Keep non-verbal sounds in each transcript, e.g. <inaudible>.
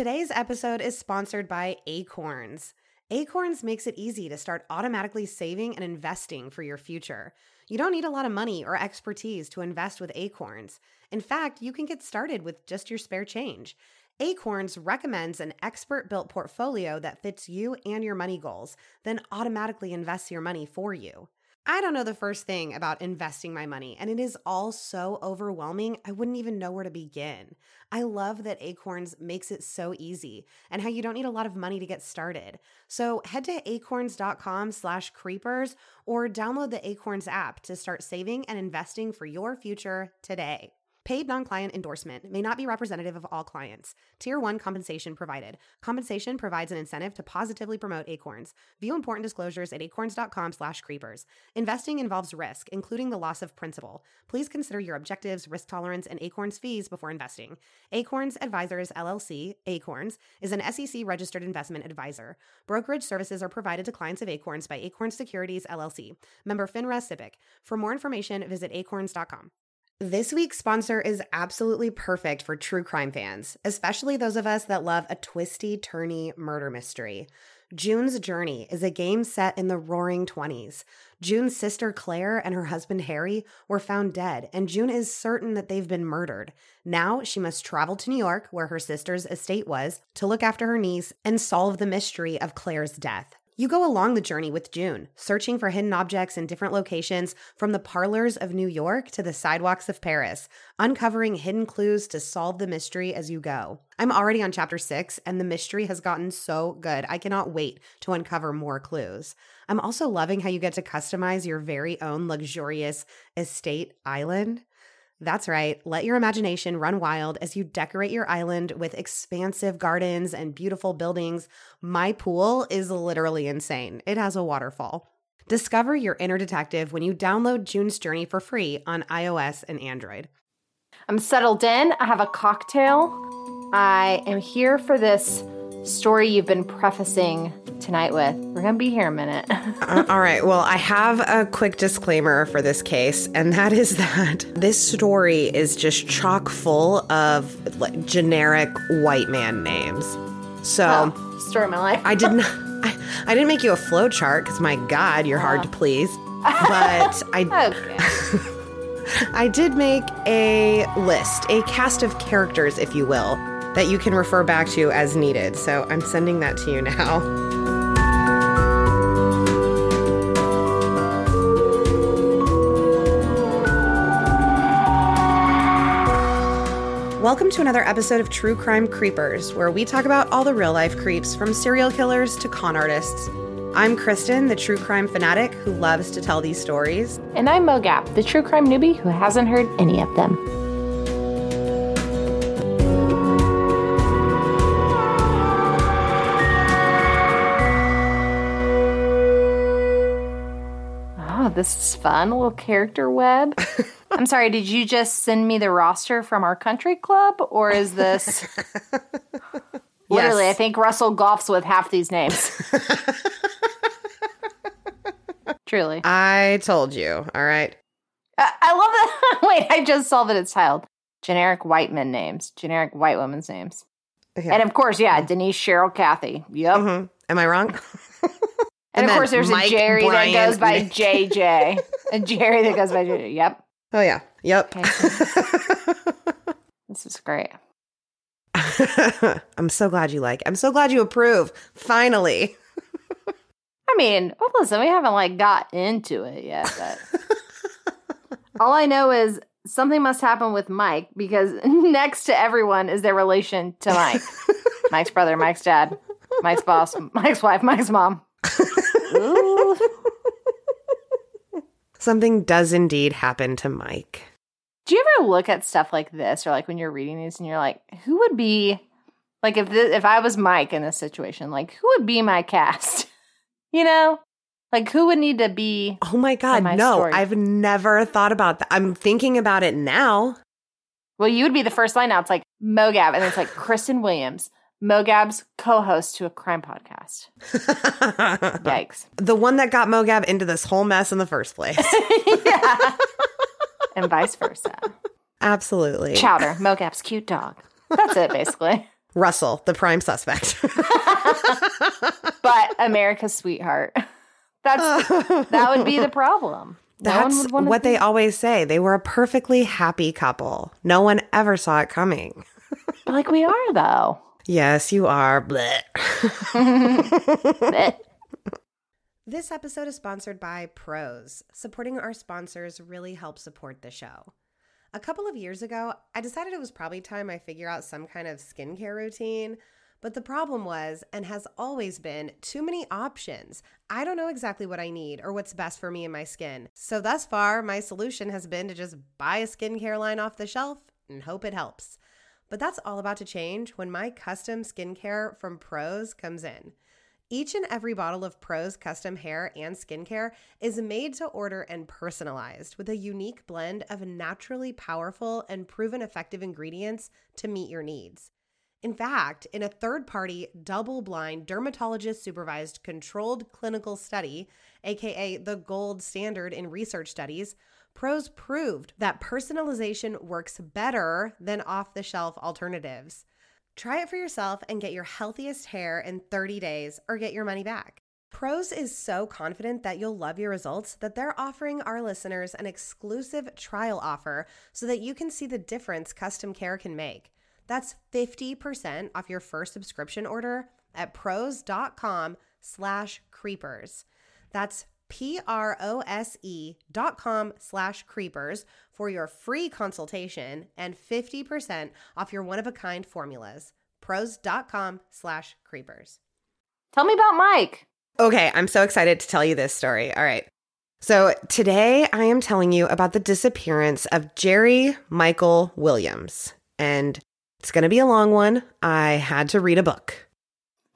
Today's episode is sponsored by Acorns. Acorns makes it easy to start automatically saving and investing for your future. You don't need a lot of money or expertise to invest with Acorns. In fact, you can get started with just your spare change. Acorns recommends an expert built portfolio that fits you and your money goals, then automatically invests your money for you. I don't know the first thing about investing my money, and it is all so overwhelming, I wouldn't even know where to begin. I love that Acorns makes it so easy and how you don't need a lot of money to get started. So head to acorns.com slash creepers or download the Acorns app to start saving and investing for your future today. Paid non client endorsement may not be representative of all clients. Tier 1 compensation provided. Compensation provides an incentive to positively promote Acorns. View important disclosures at acorns.com slash creepers. Investing involves risk, including the loss of principal. Please consider your objectives, risk tolerance, and Acorns fees before investing. Acorns Advisors LLC, Acorns, is an SEC registered investment advisor. Brokerage services are provided to clients of Acorns by Acorns Securities LLC. Member FINRA SIPC. For more information, visit acorns.com. This week's sponsor is absolutely perfect for true crime fans, especially those of us that love a twisty, turny murder mystery. June's Journey is a game set in the roaring 20s. June's sister Claire and her husband Harry were found dead, and June is certain that they've been murdered. Now she must travel to New York, where her sister's estate was, to look after her niece and solve the mystery of Claire's death. You go along the journey with June, searching for hidden objects in different locations from the parlors of New York to the sidewalks of Paris, uncovering hidden clues to solve the mystery as you go. I'm already on chapter six, and the mystery has gotten so good. I cannot wait to uncover more clues. I'm also loving how you get to customize your very own luxurious estate island. That's right. Let your imagination run wild as you decorate your island with expansive gardens and beautiful buildings. My pool is literally insane. It has a waterfall. Discover your inner detective when you download June's Journey for free on iOS and Android. I'm settled in. I have a cocktail. I am here for this story you've been prefacing tonight with. We're going to be here a minute. <laughs> uh, all right. Well, I have a quick disclaimer for this case, and that is <laughs> that this story is just chock full of like, generic white man names. So, oh, story of my life. I didn't. <laughs> I, I didn't make you a flow chart because my God, you're hard to please. But I. I did make a list, a cast of characters, if you will, that you can refer back to as needed. So I'm sending that to you now. Welcome to another episode of True Crime Creepers, where we talk about all the real life creeps from serial killers to con artists. I'm Kristen, the true crime fanatic who loves to tell these stories. And I'm Mogab, the true crime newbie who hasn't heard any of them. This is fun. A little character web. <laughs> I'm sorry, did you just send me the roster from our country club? Or is this. <laughs> Literally, yes. I think Russell golfs with half these names. <laughs> Truly. I told you. All right. I, I love that. Wait, I just saw that it's titled generic white men names, generic white women's names. Okay. And of course, yeah, Denise, Cheryl, Kathy. Yep. Mm-hmm. Am I wrong? And, and of course, there's Mike, a Jerry Brian, that goes by JJ. <laughs> a Jerry that goes by JJ. Yep. Oh, yeah. Yep. Okay. <laughs> this is great. I'm so glad you like. I'm so glad you approve. Finally. I mean, well, listen, we haven't like got into it yet, but <laughs> all I know is something must happen with Mike because next to everyone is their relation to Mike. Mike's brother, Mike's dad, Mike's boss, Mike's wife, Mike's mom. Something does indeed happen to Mike. Do you ever look at stuff like this or like when you're reading these and you're like, who would be like if this, if I was Mike in this situation, like who would be my cast? <laughs> You know? Like who would need to be Oh my god, my no. Story? I've never thought about that. I'm thinking about it now. Well, you would be the first line now. It's like Mogab, and it's like Kristen Williams, Mogab's co-host to a crime podcast. Yikes. <laughs> The one that got Mogab into this whole mess in the first place. <laughs> yeah. and vice versa. Absolutely. Chowder, Mogab's cute dog. That's it, basically. Russell, the prime suspect. <laughs> but America's sweetheart. That's that would be the problem. That's wanna what they always say. They were a perfectly happy couple. No one ever saw it coming. like we are though. Yes, you are. Blech. Blech. <laughs> This episode is sponsored by Prose. Supporting our sponsors really helps support the show. A couple of years ago, I decided it was probably time I figure out some kind of skincare routine. But the problem was, and has always been, too many options. I don't know exactly what I need or what's best for me and my skin. So, thus far, my solution has been to just buy a skincare line off the shelf and hope it helps. But that's all about to change when my custom skincare from Prose comes in. Each and every bottle of Prose custom hair and skincare is made to order and personalized with a unique blend of naturally powerful and proven effective ingredients to meet your needs. In fact, in a third party, double blind, dermatologist supervised controlled clinical study, aka the gold standard in research studies, Prose proved that personalization works better than off the shelf alternatives. Try it for yourself and get your healthiest hair in 30 days or get your money back. Prose is so confident that you'll love your results that they're offering our listeners an exclusive trial offer so that you can see the difference custom care can make. That's 50% off your first subscription order at prose.com slash creepers. That's P-R-O-S-E dot com slash creepers for your free consultation and 50% off your one-of-a-kind formulas. Prose.com slash creepers. Tell me about Mike. Okay, I'm so excited to tell you this story. All right. So today I am telling you about the disappearance of Jerry Michael Williams. And it's going to be a long one. I had to read a book.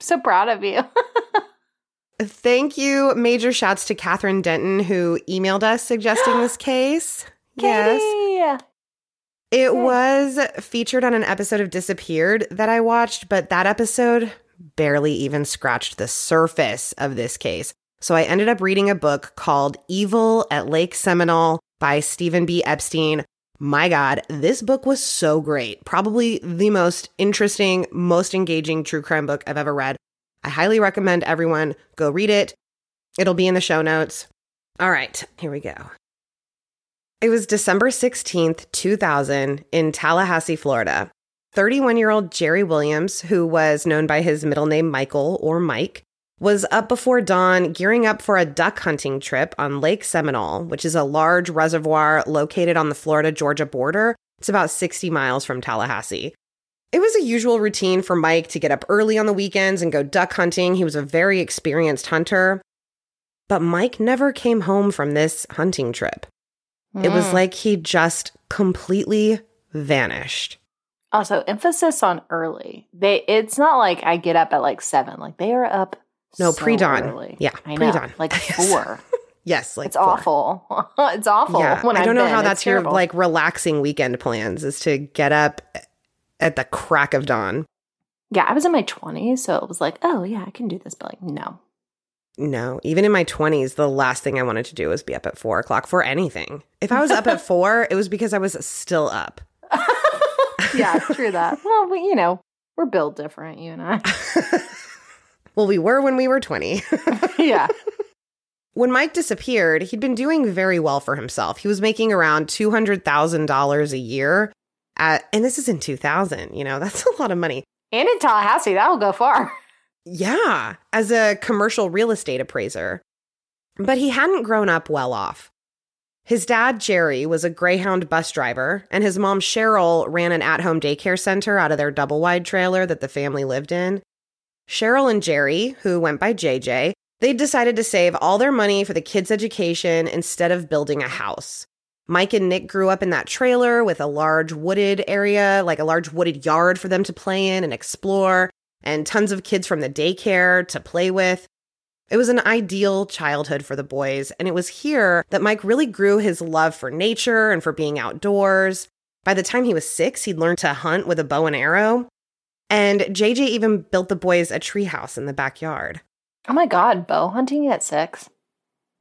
So proud of you. <laughs> Thank you. Major shouts to Catherine Denton, who emailed us suggesting this <gasps> case. Yes. It was featured on an episode of Disappeared that I watched, but that episode barely even scratched the surface of this case. So I ended up reading a book called Evil at Lake Seminole by Stephen B. Epstein. My God, this book was so great. Probably the most interesting, most engaging true crime book I've ever read. I highly recommend everyone go read it. It'll be in the show notes. All right, here we go. It was December 16th, 2000, in Tallahassee, Florida. 31 year old Jerry Williams, who was known by his middle name Michael or Mike, was up before dawn gearing up for a duck hunting trip on Lake Seminole, which is a large reservoir located on the Florida Georgia border. It's about 60 miles from Tallahassee. It was a usual routine for Mike to get up early on the weekends and go duck hunting. He was a very experienced hunter. But Mike never came home from this hunting trip. It was Mm. like he just completely vanished. also emphasis on early. They it's not like I get up at like seven. Like they are up No, so pre-dawn. early. Yeah, I pre-dawn. Like <laughs> four. <laughs> Yes, like it's four. awful. <laughs> it's awful. Yeah, when I I've don't know been. how It's that's your terrible. like relaxing weekend plans is to get up at the crack of dawn. Yeah, I was in my twenties, so it was like, oh yeah, I can do this. But like, no. No, even in my 20s, the last thing I wanted to do was be up at four o'clock for anything. If I was up at <laughs> four, it was because I was still up. <laughs> yeah, true that. <laughs> Well, we, you know, we're built different, you and I. well, we were when we were 20. yeah. when Mike disappeared, he'd been doing very well for himself. He was making around $200,000 a year. At, and this is in 2000, you know, <laughs> that's a lot of money. And in Tallahassee, that will go far. <laughs> Yeah, as a commercial real estate appraiser. But he hadn't grown up well off. His dad, Jerry, was a Greyhound bus driver, and his mom, Cheryl, ran an at home daycare center out of their double wide trailer that the family lived in. Cheryl and Jerry, who went by JJ, they decided to save all their money for the kids' education instead of building a house. Mike and Nick grew up in that trailer with a large wooded area, like a large wooded yard for them to play in and explore, and tons of kids from the daycare to play with. It was an ideal childhood for the boys, and it was here that Mike really grew his love for nature and for being outdoors. By the time he was six, he'd learned to hunt with a bow and arrow. And JJ even built the boys a treehouse in the backyard. Oh my God, bow hunting at six.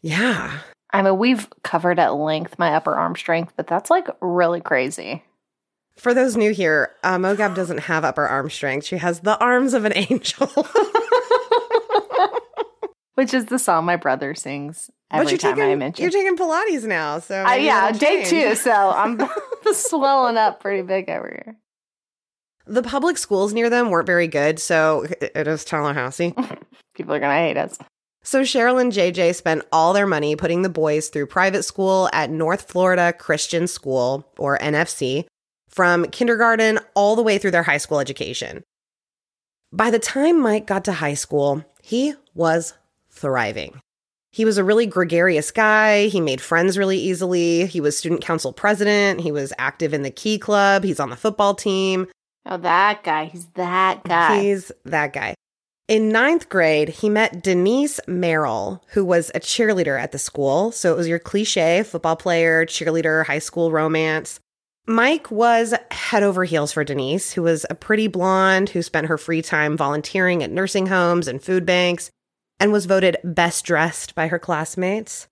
Yeah. I mean, we've covered at length my upper arm strength, but that's like really crazy. For those new here, uh, Mogab doesn't have upper arm strength. She has the arms of an <laughs> angel. <laughs> Which is the song my brother sings every you're time taking, I mention. You're taking Pilates now, so Uh, yeah, day two, so I'm <laughs> swelling up pretty big over here. The public schools near them weren't very good, so it is Tallahassee. People are gonna hate us. So Cheryl and JJ spent all their money putting the boys through private school at North Florida Christian School, or NFC, from kindergarten all the way through their high school education. By the time Mike got to high school, he was thriving. He was a really gregarious guy. He made friends really easily. He was student council president. He was active in the Key Club. He's on the football team. Oh, that guy. He's that guy. He's that guy. In ninth grade, he met Denise Merrill, who was a cheerleader at the school. So it was your cliche football player, cheerleader, high school romance. Mike was head over heels for Denise, who was a pretty blonde who spent her free time volunteering at nursing homes and food banks and was voted best dressed by her classmates.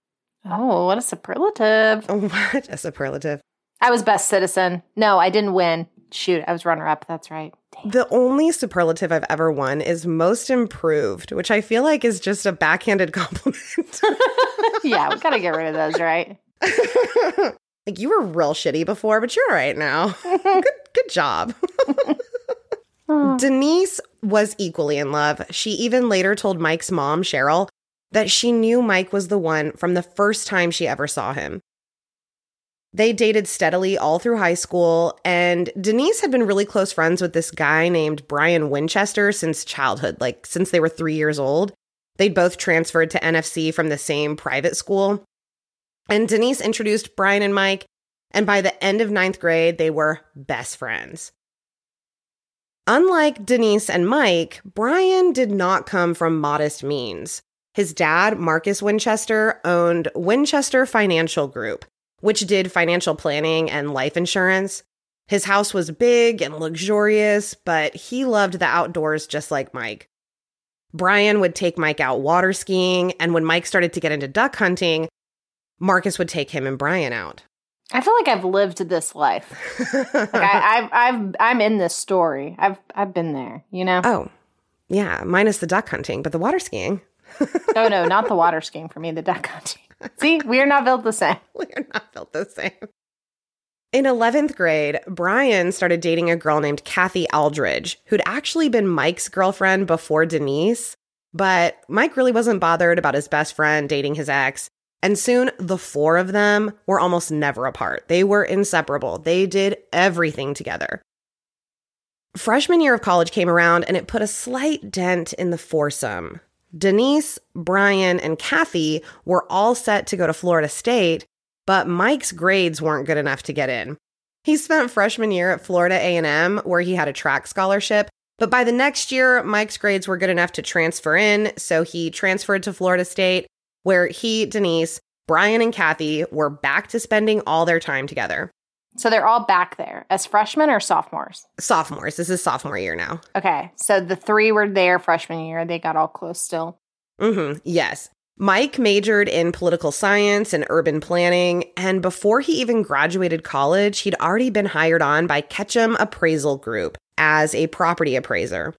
oh, what a superlative. <laughs> What a superlative. I was best citizen. No, I didn't win. Shoot, I was runner up. That's right. The only superlative I've ever won is most improved, which I feel like is just a backhanded <laughs> compliment. <laughs> yeah, we gotta get rid of those, right? <laughs> like you were real shitty before, but you're all right now. good good job. Denise was equally in love. She even later told Mike's mom, Cheryl, that she knew Mike was the one from the first time she ever saw him. They dated steadily all through high school, and Denise had been really close friends with this guy named Brian Winchester since childhood, like since they were three years old. They'd both transferred to NFC from the same private school. And Denise introduced Brian and Mike, and by the end of ninth grade, they were best friends. Unlike Denise and Mike, Brian did not come from modest means. His dad, Marcus Winchester, owned Winchester Financial Group, which did financial planning and life insurance. His house was big and luxurious, but he loved the outdoors just like Mike. Brian would take Mike out water skiing, and when Mike started to get into duck hunting, Marcus would take him and Brian out. I feel like I've lived this life. <laughs> Like I, I've, I've, I'm in this story. I've, I've been there. You know. oh, yeah, minus the duck hunting, but the water skiing. oh no, not the <laughs> water skiing for me. The duck hunting. <laughs> See, we are not built the same. We're not built the same. In 11th grade, Brian started dating a girl named Kathy Aldridge, who'd actually been Mike's girlfriend before Denise. But Mike really wasn't bothered about his best friend dating his ex. And soon, the four of them were almost never apart. They were inseparable. They did everything together. Freshman year of college came around and it put a slight dent in the foursome. Denise, Brian, and Kathy were all set to go to Florida State, but Mike's grades weren't good enough to get in. He spent freshman year at Florida A&M where he had a track scholarship, but by the next year Mike's grades were good enough to transfer in, so he transferred to Florida State where he, Denise, Brian and Kathy were back to spending all their time together. So they're all back there as freshmen or sophomores. Sophomores. This is sophomore year now. Okay, so the three were there freshman year. They got all close still. Mm-hmm. Yes. Mike majored in political science and urban planning, and before he even graduated college, he'd already been hired on by Ketchum Appraisal Group as a property appraiser.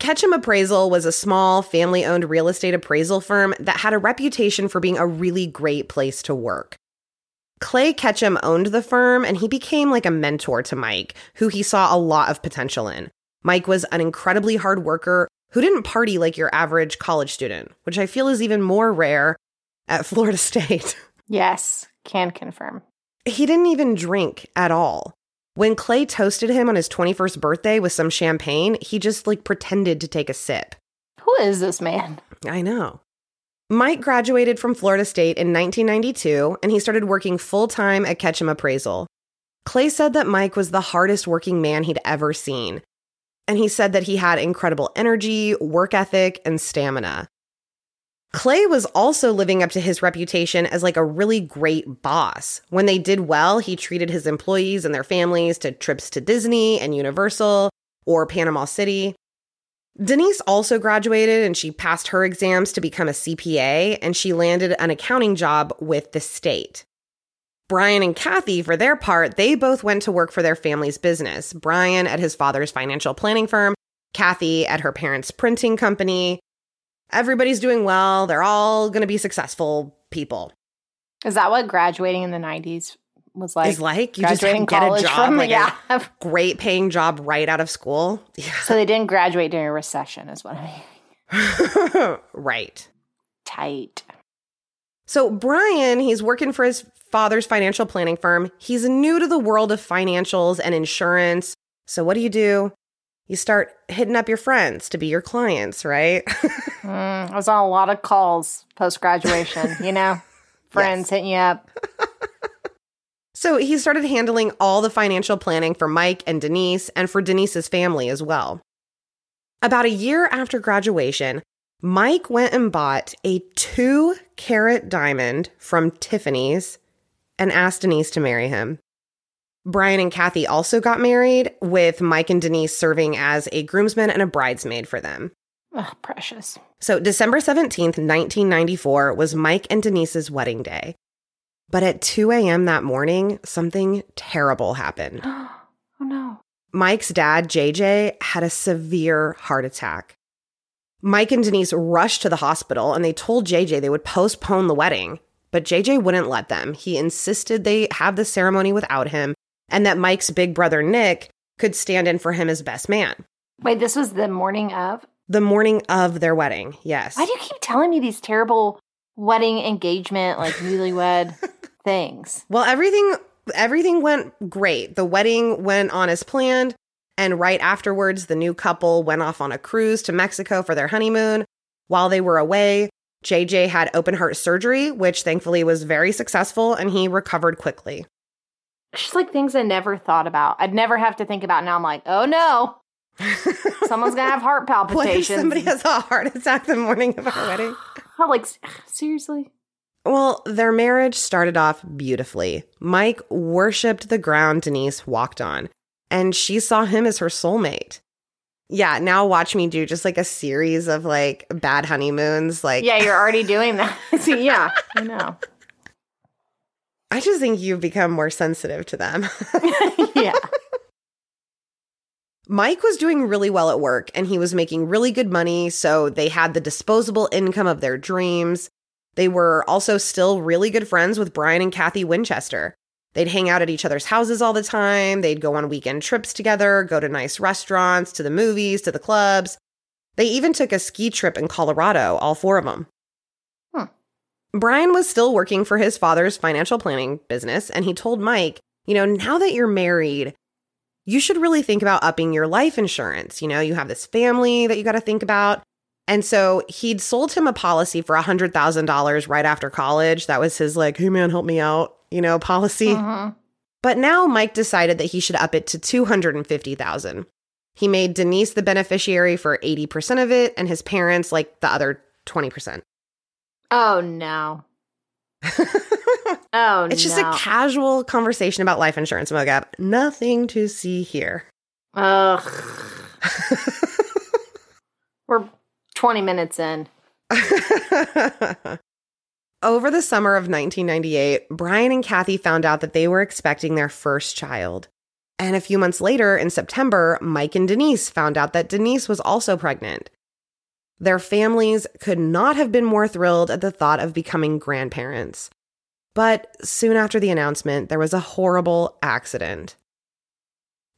Ketchum Appraisal was a small, family owned real estate appraisal firm that had a reputation for being a really great place to work. Clay Ketchum owned the firm, and he became like a mentor to Mike, who he saw a lot of potential in. Mike was an incredibly hard worker who didn't party like your average college student, which I feel is even more rare at <laughs> Florida State. Yes, can confirm. he didn't even drink at all. When Clay toasted him on his 21st birthday with some champagne, he just like pretended to take a sip. Who is this man? I know. Mike graduated from Florida State in 1992 and he started working full time at Ketchum Appraisal. Clay said that Mike was the hardest working man he'd ever seen. And he said that he had incredible energy, work ethic, and stamina. Clay was also living up to his reputation as like a really great boss. When they did well, he treated his employees and their families to trips to Disney and Universal or Panama City. Denise also graduated and she passed her exams to become a CPA and she landed an accounting job with the state. Brian and Kathy, for their part, they both went to work for their family's business. Brian at his father's financial planning firm, Kathy at her parents' printing company. Everybody's doing well. They're all going to be successful people. Is that what graduating in the 90s was like? Is like you just can get a job, from- like yeah. a <laughs> great paying job right out of school. so they didn't graduate during a recession, is what I mean. Yeah. <laughs> right. Tight. So Brian, he's working for his father's financial planning firm. He's new to the world of financials and insurance. So what do you do? You start hitting up your friends to be your clients, right? <laughs> Mm, I was on a lot of calls post graduation, you know? Friends hitting you up. So he started handling all the financial planning for Mike and Denise and for Denise's family as well. About a year after graduation, Mike went and bought a two carat diamond from Tiffany's and asked Denise to marry him. Brian and Kathy also got married, with Mike and Denise serving as a groomsman and a bridesmaid for them. Oh, precious. So, December 17th, 1994, was Mike and Denise's wedding day. But at 2 a.m. that morning, something terrible happened. <gasps> oh, no. Mike's dad, JJ, had a severe heart attack. Mike and Denise rushed to the hospital and they told JJ they would postpone the wedding, but JJ wouldn't let them. He insisted they have the ceremony without him and that Mike's big brother, Nick, could stand in for him as best man. Wait, this was the morning of? The morning of their wedding, yes. Why do you keep telling me these terrible wedding engagement, like newlywed things? Well, everything everything went great. The wedding went on as planned, and right afterwards the new couple went off on a cruise to Mexico for their honeymoon. While they were away, JJ had open heart surgery, which thankfully was very successful and he recovered quickly. It's just like things I never thought about. I'd never have to think about. Now I'm like, oh no, <laughs> someone's gonna have heart palpitations. somebody has a heart attack the morning of our wedding? <sighs> Like, <sighs> seriously? Well, their marriage started off beautifully. Mike worshiped the ground Denise walked on, and she saw him as her soulmate. Yeah, now watch me do just like a series of like bad honeymoons. Like, Yeah, you're already doing that. <laughs> See, yeah, I know. <laughs> I just think you've become more sensitive to them. <laughs> yeah. Mike was doing really well at work and he was making really good money, so they had the disposable income of their dreams. They were also still really good friends with Brian and Kathy Winchester. They'd hang out at each other's houses all the time, they'd go on weekend trips together, go to nice restaurants, to the movies, to the clubs. They even took a ski trip in Colorado, all four of them. Hmm. Brian was still working for his father's financial planning business, and he told Mike, you know, now that you're married, you should really think about upping your life insurance. You know, you have this family that you got to think about. And so he'd sold him a policy for $100,000 right after college. That was his, like, hey man, help me out, you know, policy. Mhm. But now Mike decided that he should up it to 250,000. He made Denise the beneficiary for 80% of it and his parents like the other 20%. Oh no. <laughs> Oh it's just no. a casual conversation about life insurance, Mogab. Nothing to see here. Ugh. <laughs> We're 20 minutes in. <laughs> Over the summer of 1998, Brian and Kathy found out that they were expecting their first child. And a few months later, in September, Mike and Denise found out that Denise was also pregnant. Their families could not have been more thrilled at the thought of becoming grandparents. But soon after the announcement, there was a horrible accident.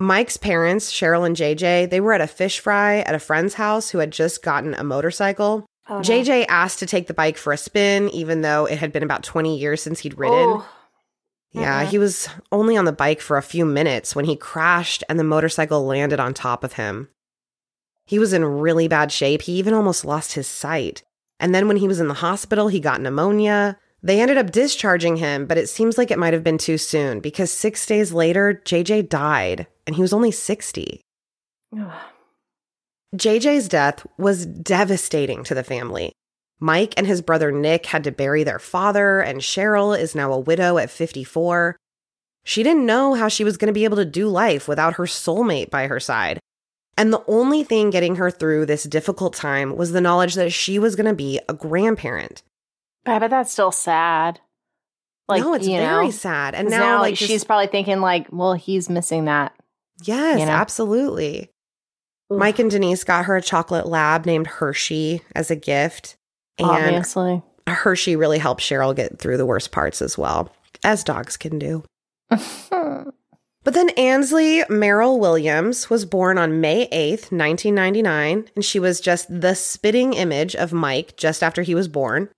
Mike's parents, Cheryl and JJ, they were at a fish fry at a friend's house who had just gotten a motorcycle. Oh, no. JJ asked to take the bike for a spin, even though it had been about 20 years since he'd ridden. Oh. Yeah, Mm-mm. he was only on the bike for a few minutes when he crashed and the motorcycle landed on top of him. He was in really bad shape. He even almost lost his sight. And then when he was in the hospital, he got pneumonia. They ended up discharging him, but it seems like it might have been too soon because six days later, JJ died and he was only 60. <sighs> JJ's death was devastating to the family. Mike and his brother Nick had to bury their father, and Cheryl is now a widow at 54. She didn't know how she was going to be able to do life without her soulmate by her side. And the only thing getting her through this difficult time was the knowledge that she was going to be a grandparent. But I bet that's still sad. Like, no, it's very know? sad. And 'Cause now, like, she's just- probably thinking like, well, he's missing that. yes, you know? absolutely. Oof. Mike and Denise got her a chocolate lab named Hershey as a gift. And Obviously. Hershey really helped Cheryl get through the worst parts as well, as dogs can do. <laughs> But then Ansley Merrill Williams was born on May 8th, 1999, and she was just the spitting image of Mike just after he was born.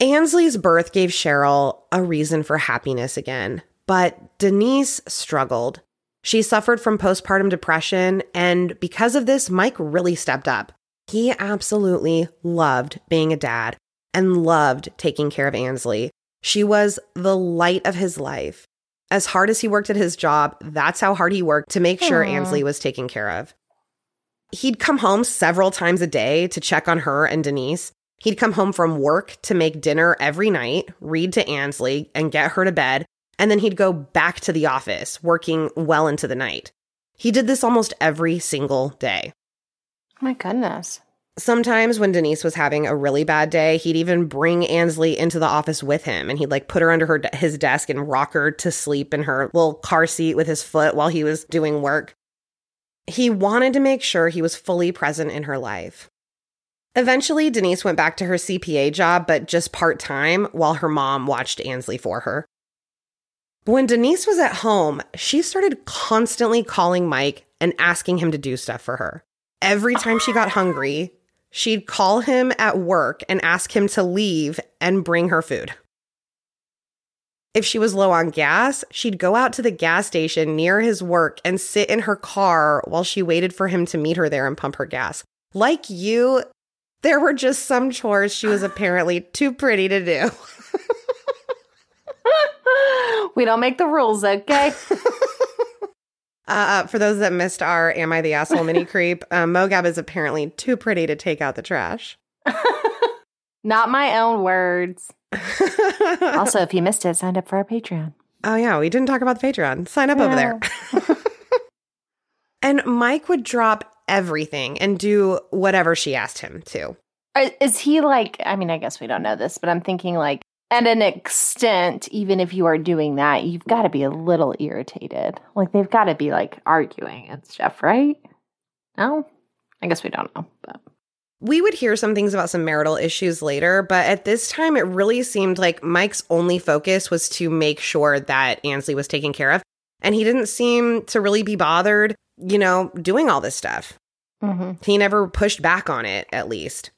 Ansley's birth gave Cheryl a reason for happiness again, but Denise struggled. She suffered from postpartum depression, and because of this, Mike really stepped up. He absolutely loved being a dad and loved taking care of Ansley. She was the light of his life. As hard as he worked at his job, that's how hard he worked to make sure. Ansley was taken care of. He'd come home several times a day to check on her and Denise. He'd come home from work to make dinner every night, read to Ansley, and get her to bed. And then he'd go back to the office, working well into the night. He did this almost every single day. my goodness. Sometimes when Denise was having a really bad day, he'd even bring Ansley into the office with him and he'd like put her under her his desk and rock her to sleep in her little car seat with his foot while he was doing work. He wanted to make sure he was fully present in her life. Eventually, Denise went back to her CPA job, but just part time while her mom watched Ansley for her. When Denise was at home, she started constantly calling Mike and asking him to do stuff for her. Every time she got hungry, she'd call him at work and ask him to leave and bring her food. If she was low on gas, she'd go out to the gas station near his work and sit in her car while she waited for him to meet her there and pump her gas. Like you, there were just some chores she was apparently too pretty to do. <laughs> we don't make the rules, okay? <laughs> Uh, for those that missed our Am I the Asshole mini <laughs> creep, uh, Mogab is apparently too pretty to take out the trash. Not my own words. Also, if you missed it, signed up for our Patreon. Oh, yeah, we didn't talk about the Patreon. Sign up over there. and Mike would drop everything and do whatever she asked him to. Uh, is he like, I mean, I guess we don't know this, but I'm thinking like, at an extent, even if you are doing that, you've got to be a little irritated. Like, they've got to be like arguing and stuff, right? No? I guess we don't know. But We would hear some things about some marital issues later, but at this time, it really seemed like Mike's only focus was to make sure that Ansley was taken care of. And he didn't seem to really be bothered, you know, doing all this stuff. Mhm. He never pushed back on it, at least.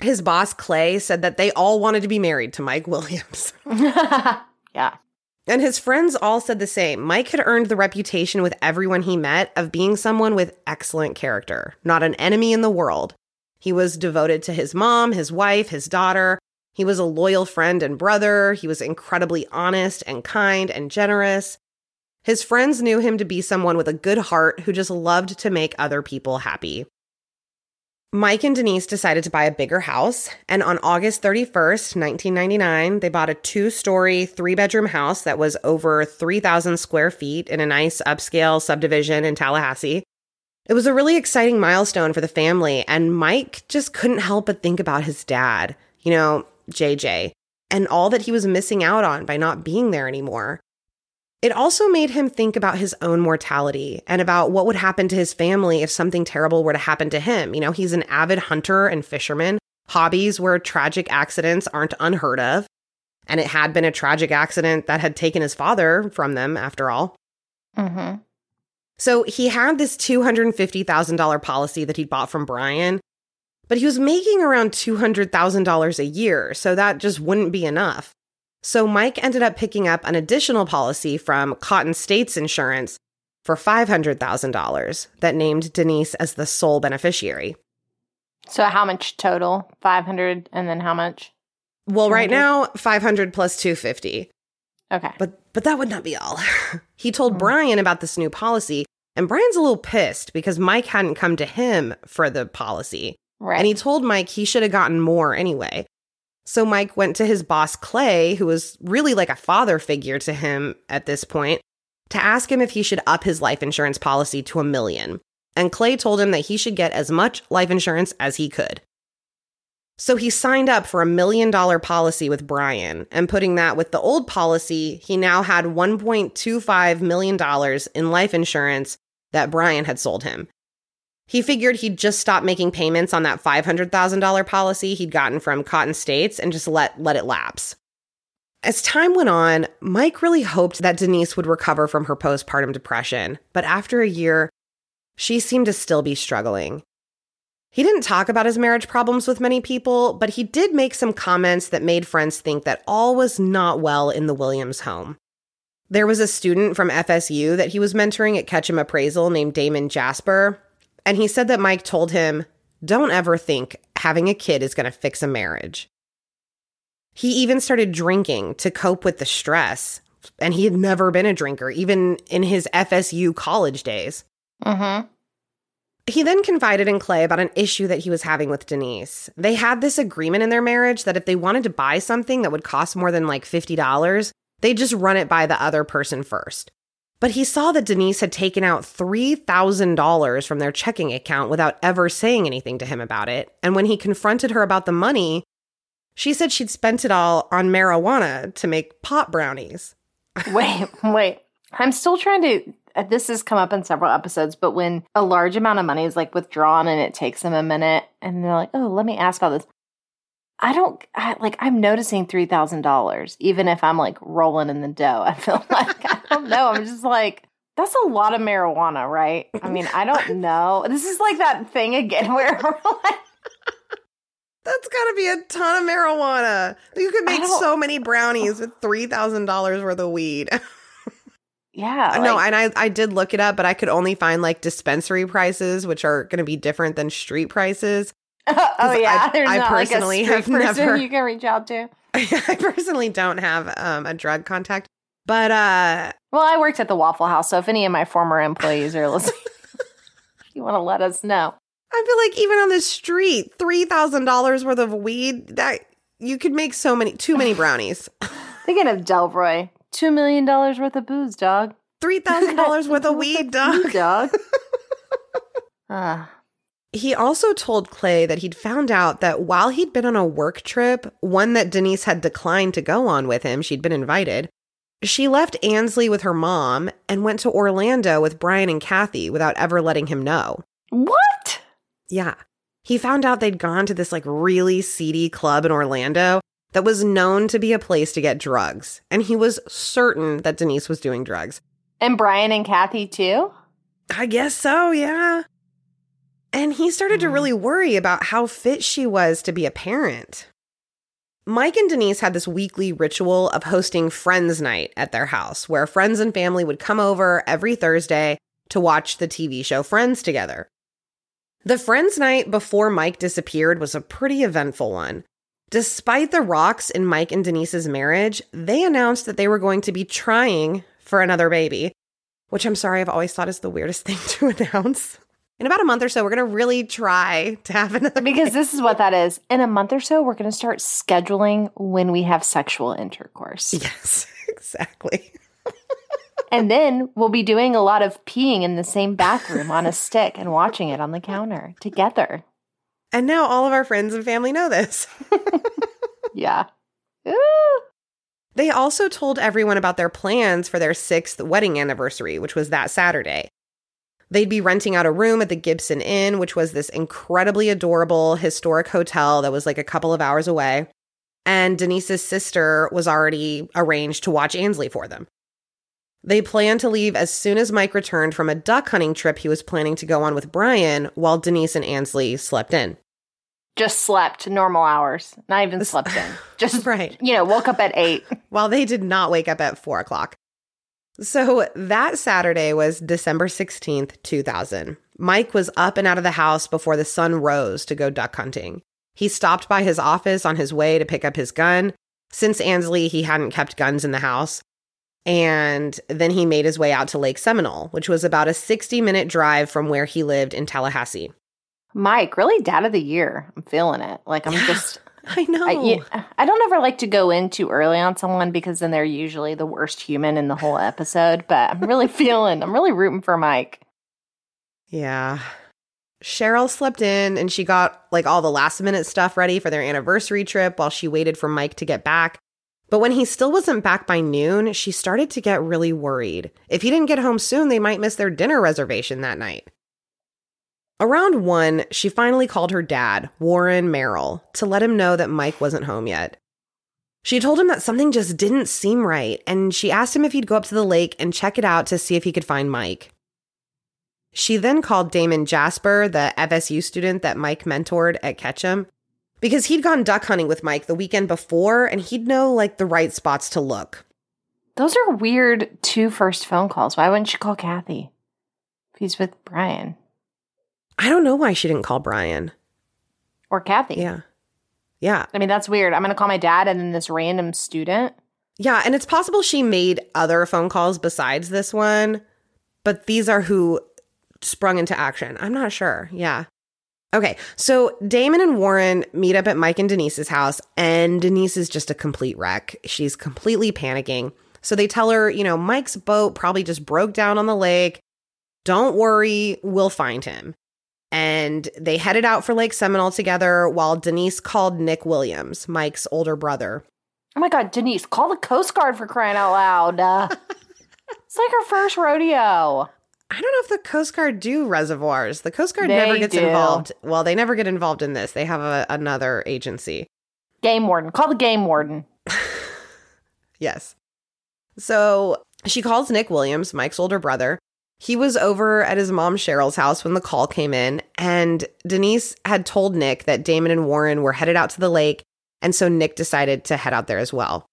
His boss, Clay, said that they all wanted to be married to Mike <laughs> Williams. <laughs> yeah. And his friends all said the same. Mike had earned the reputation with everyone he met of being someone with excellent character, not an enemy in the world. He was devoted to his mom, his wife, his daughter. He was a loyal friend and brother. He was incredibly honest and kind and generous. His friends knew him to be someone with a good heart who just loved to make other people happy. Mike and Denise decided to buy a bigger house, and on August 31st, 1999, they bought a two story, three bedroom house that was over 3,000 square feet in a nice upscale subdivision in Tallahassee. It was a really exciting milestone for the family, and Mike just couldn't help but think about his dad, you know, JJ, and all that he was missing out on by not being there anymore. It also made him think about his own mortality and about what would happen to his family if something terrible were to happen to him. You know, he's an avid hunter and fisherman, hobbies where tragic accidents aren't unheard of. And it had been a tragic accident that had taken his father from them, after all. Mm-hmm. So he had this $250,000 policy that he'd bought from Brian, but he was making around $200,000 a year. So that just wouldn't be enough. So Mike ended up picking up an additional policy from Cotton States Insurance for $500,000 that named Denise as the sole beneficiary. So how much total? 500 and then how much? Well, right 200? now, 500 plus 250. Okay. But but that would not be all. <laughs> he told Hmm. Brian about this new policy, and Brian's a little pissed because Mike hadn't come to him for the policy. Right. And he told Mike he should have gotten more anyway. So Mike went to his boss, Clay, who was really like a father figure to him at this point, to ask him if he should up his life insurance policy to a million. And Clay told him that he should get as much life insurance as he could. So he signed up for a million dollar policy with Brian, and putting that with the old policy, he now had $1.25 million in life insurance that Brian had sold him. He figured he'd just stop making payments on that $500,000 policy he'd gotten from Cotton States and just let, let it lapse. As time went on, Mike really hoped that Denise would recover from her postpartum depression, but after a year, she seemed to still be struggling. He didn't talk about his marriage problems with many people, but he did make some comments that made friends think that all was not well in the Williams home. There was a student from FSU that he was mentoring at Ketchum Appraisal named Damon Jasper, and he said that Mike told him, Don't ever think having a kid is going to fix a marriage. He even started drinking to cope with the stress, and he had never been a drinker, even in his FSU college days. Mm-hmm. He then confided in Clay about an issue that he was having with Denise. They had this agreement in their marriage that if they wanted to buy something that would cost more than like $50, they'd just run it by the other person first. But he saw that Denise had taken out $3,000 from their checking account without ever saying anything to him about it. And when he confronted her about the money, she said she'd spent it all on marijuana to make pot brownies. <laughs> wait, wait. I'm still trying to uh, this has come up in several episodes, but when a large amount of money is like withdrawn and it takes them a minute and they're like, oh, let me ask about this. I don't I, like, I'm noticing $3,000, even if I'm like rolling in the dough. I feel <laughs> like, I don't know. I'm just like, that's a lot of marijuana, right? I mean, I don't <laughs> know. This is like that thing again <laughs> where we're like, that's got to be a ton of marijuana. You could make so many brownies with $3,000 worth of weed. Yeah. Uh, no, and I I did look it up, but I could only find like dispensary prices, which are going to be different than street prices. <laughs> oh yeah, I, There's I personally like have never. You can reach out to. <laughs> I personally don't have um, a drug contact, but uh, well, I worked at the Waffle House, so if any of my former employees are <laughs> listening, you want to let us know. I feel like even on the street, three thousand dollars worth of weed that you could make so many, too many brownies. Thinking of Delroy, Two million dollars worth of booze, dog. Three thousand dollars worth of weed, dog. dog. ah. He also told Clay that he'd found out that while he'd been on a work trip, one that Denise had declined to go on with him, she'd been invited, she left Ansley with her mom and went to Orlando with Brian and Kathy without ever letting him know. What? Yeah. He found out they'd gone to this like really seedy club in Orlando that was known to be a place to get drugs, and he was certain that Denise was doing drugs. And Brian and Kathy too? I guess so, yeah. And he started to hmm. really worry about how fit she was to be a parent. Mike and Denise had this weekly ritual of hosting Friends Night at their house, where friends and family would come over every Thursday to watch the TV show Friends together. The Friends Night before Mike disappeared was a pretty eventful one. Despite the rocks in Mike and Denise's marriage, they announced that they were going to be trying for another baby, which I'm sorry, I've always thought is the weirdest <laughs> thing to announce. In about a month or so, we're going to really try to have another Because baby. this is what that is. In a month or so, we're going to start scheduling when we have sexual intercourse. Yes, <laughs> exactly. and then we'll be doing a lot of peeing in the same bathroom on a stick and watching it on the counter together. And now all of our friends and family know this. <laughs> yeah. Ooh. They also told everyone about their plans for their sixth wedding anniversary, which was that Saturday. They'd be renting out a room at the Gibson Inn, which was this incredibly adorable historic hotel that was like a couple of hours away. And Denise's sister was already arranged to watch Ansley for them. They planned to leave as soon as Mike returned from a duck hunting trip he was planning to go on with Brian while Denise and Ansley slept in just slept normal hours, not even <laughs> slept in. Just right. You know, woke up at eight. While they did not wake up at four o'clock. So that Saturday was December 16th, 2000. Mike was up and out of the house before the sun rose to go duck hunting. He stopped by his office on his way to pick up his gun. Since Ansley, he hadn't kept guns in the house. And then he made his way out to Lake Seminole, which was about a 60 minute drive from where he lived in Tallahassee. Mike, really dad of the year. I'm feeling it. Like I'm just I know. I, I, don't ever like to go in too early on someone because then they're usually the worst human in the whole episode. But I'm really <laughs> feeling, I'm really rooting for Mike. Yeah. Cheryl slept in and she got like all the last minute stuff ready for their anniversary trip while she waited for Mike to get back. But when he still wasn't back by noon, she started to get really worried. If he didn't get home soon, they might miss their dinner reservation that night. Around one, she finally called her dad, Warren Merrill, to let him know that Mike wasn't home yet. She told him that something just didn't seem right, and she asked him if he'd go up to the lake and check it out to see if he could find Mike. She then called Damon Jasper, the FSU student that Mike mentored at Ketchum, because he'd gone duck hunting with Mike the weekend before and he'd know like the right spots to look. Those are weird two first phone calls. Why wouldn't she call Kathy if he's with Brian? I don't know why she didn't call Brian. Or Kathy. Yeah. Yeah. I mean, that's weird. I'm going to call my dad and then this random student. Yeah. And it's possible she made other phone calls besides this one, but these are who sprung into action. I'm not sure. Yeah. Okay, so Damon and Warren meet up at Mike and Denise's house, and Denise is just a complete wreck. She's completely panicking. So they tell her, you know, Mike's boat probably just broke down on the lake. Don't worry, we'll find him. And they headed out for Lake Seminole together while Denise called Nick Williams, Mike's older brother. Oh my God, Denise, call the Coast Guard for crying out loud. Uh, <laughs> it's like her first rodeo. I don't know if the Coast Guard do reservoirs. The Coast Guard They never gets do. involved. Well, they never get involved in this. They have a, another agency. Game warden. Call the game warden. <laughs> Yes. So she calls Nick Williams, Mike's older brother. He was over at his mom Cheryl's house when the call came in, and Denise had told Nick that Damon and Warren were headed out to the lake, and so Nick decided to head out there as well.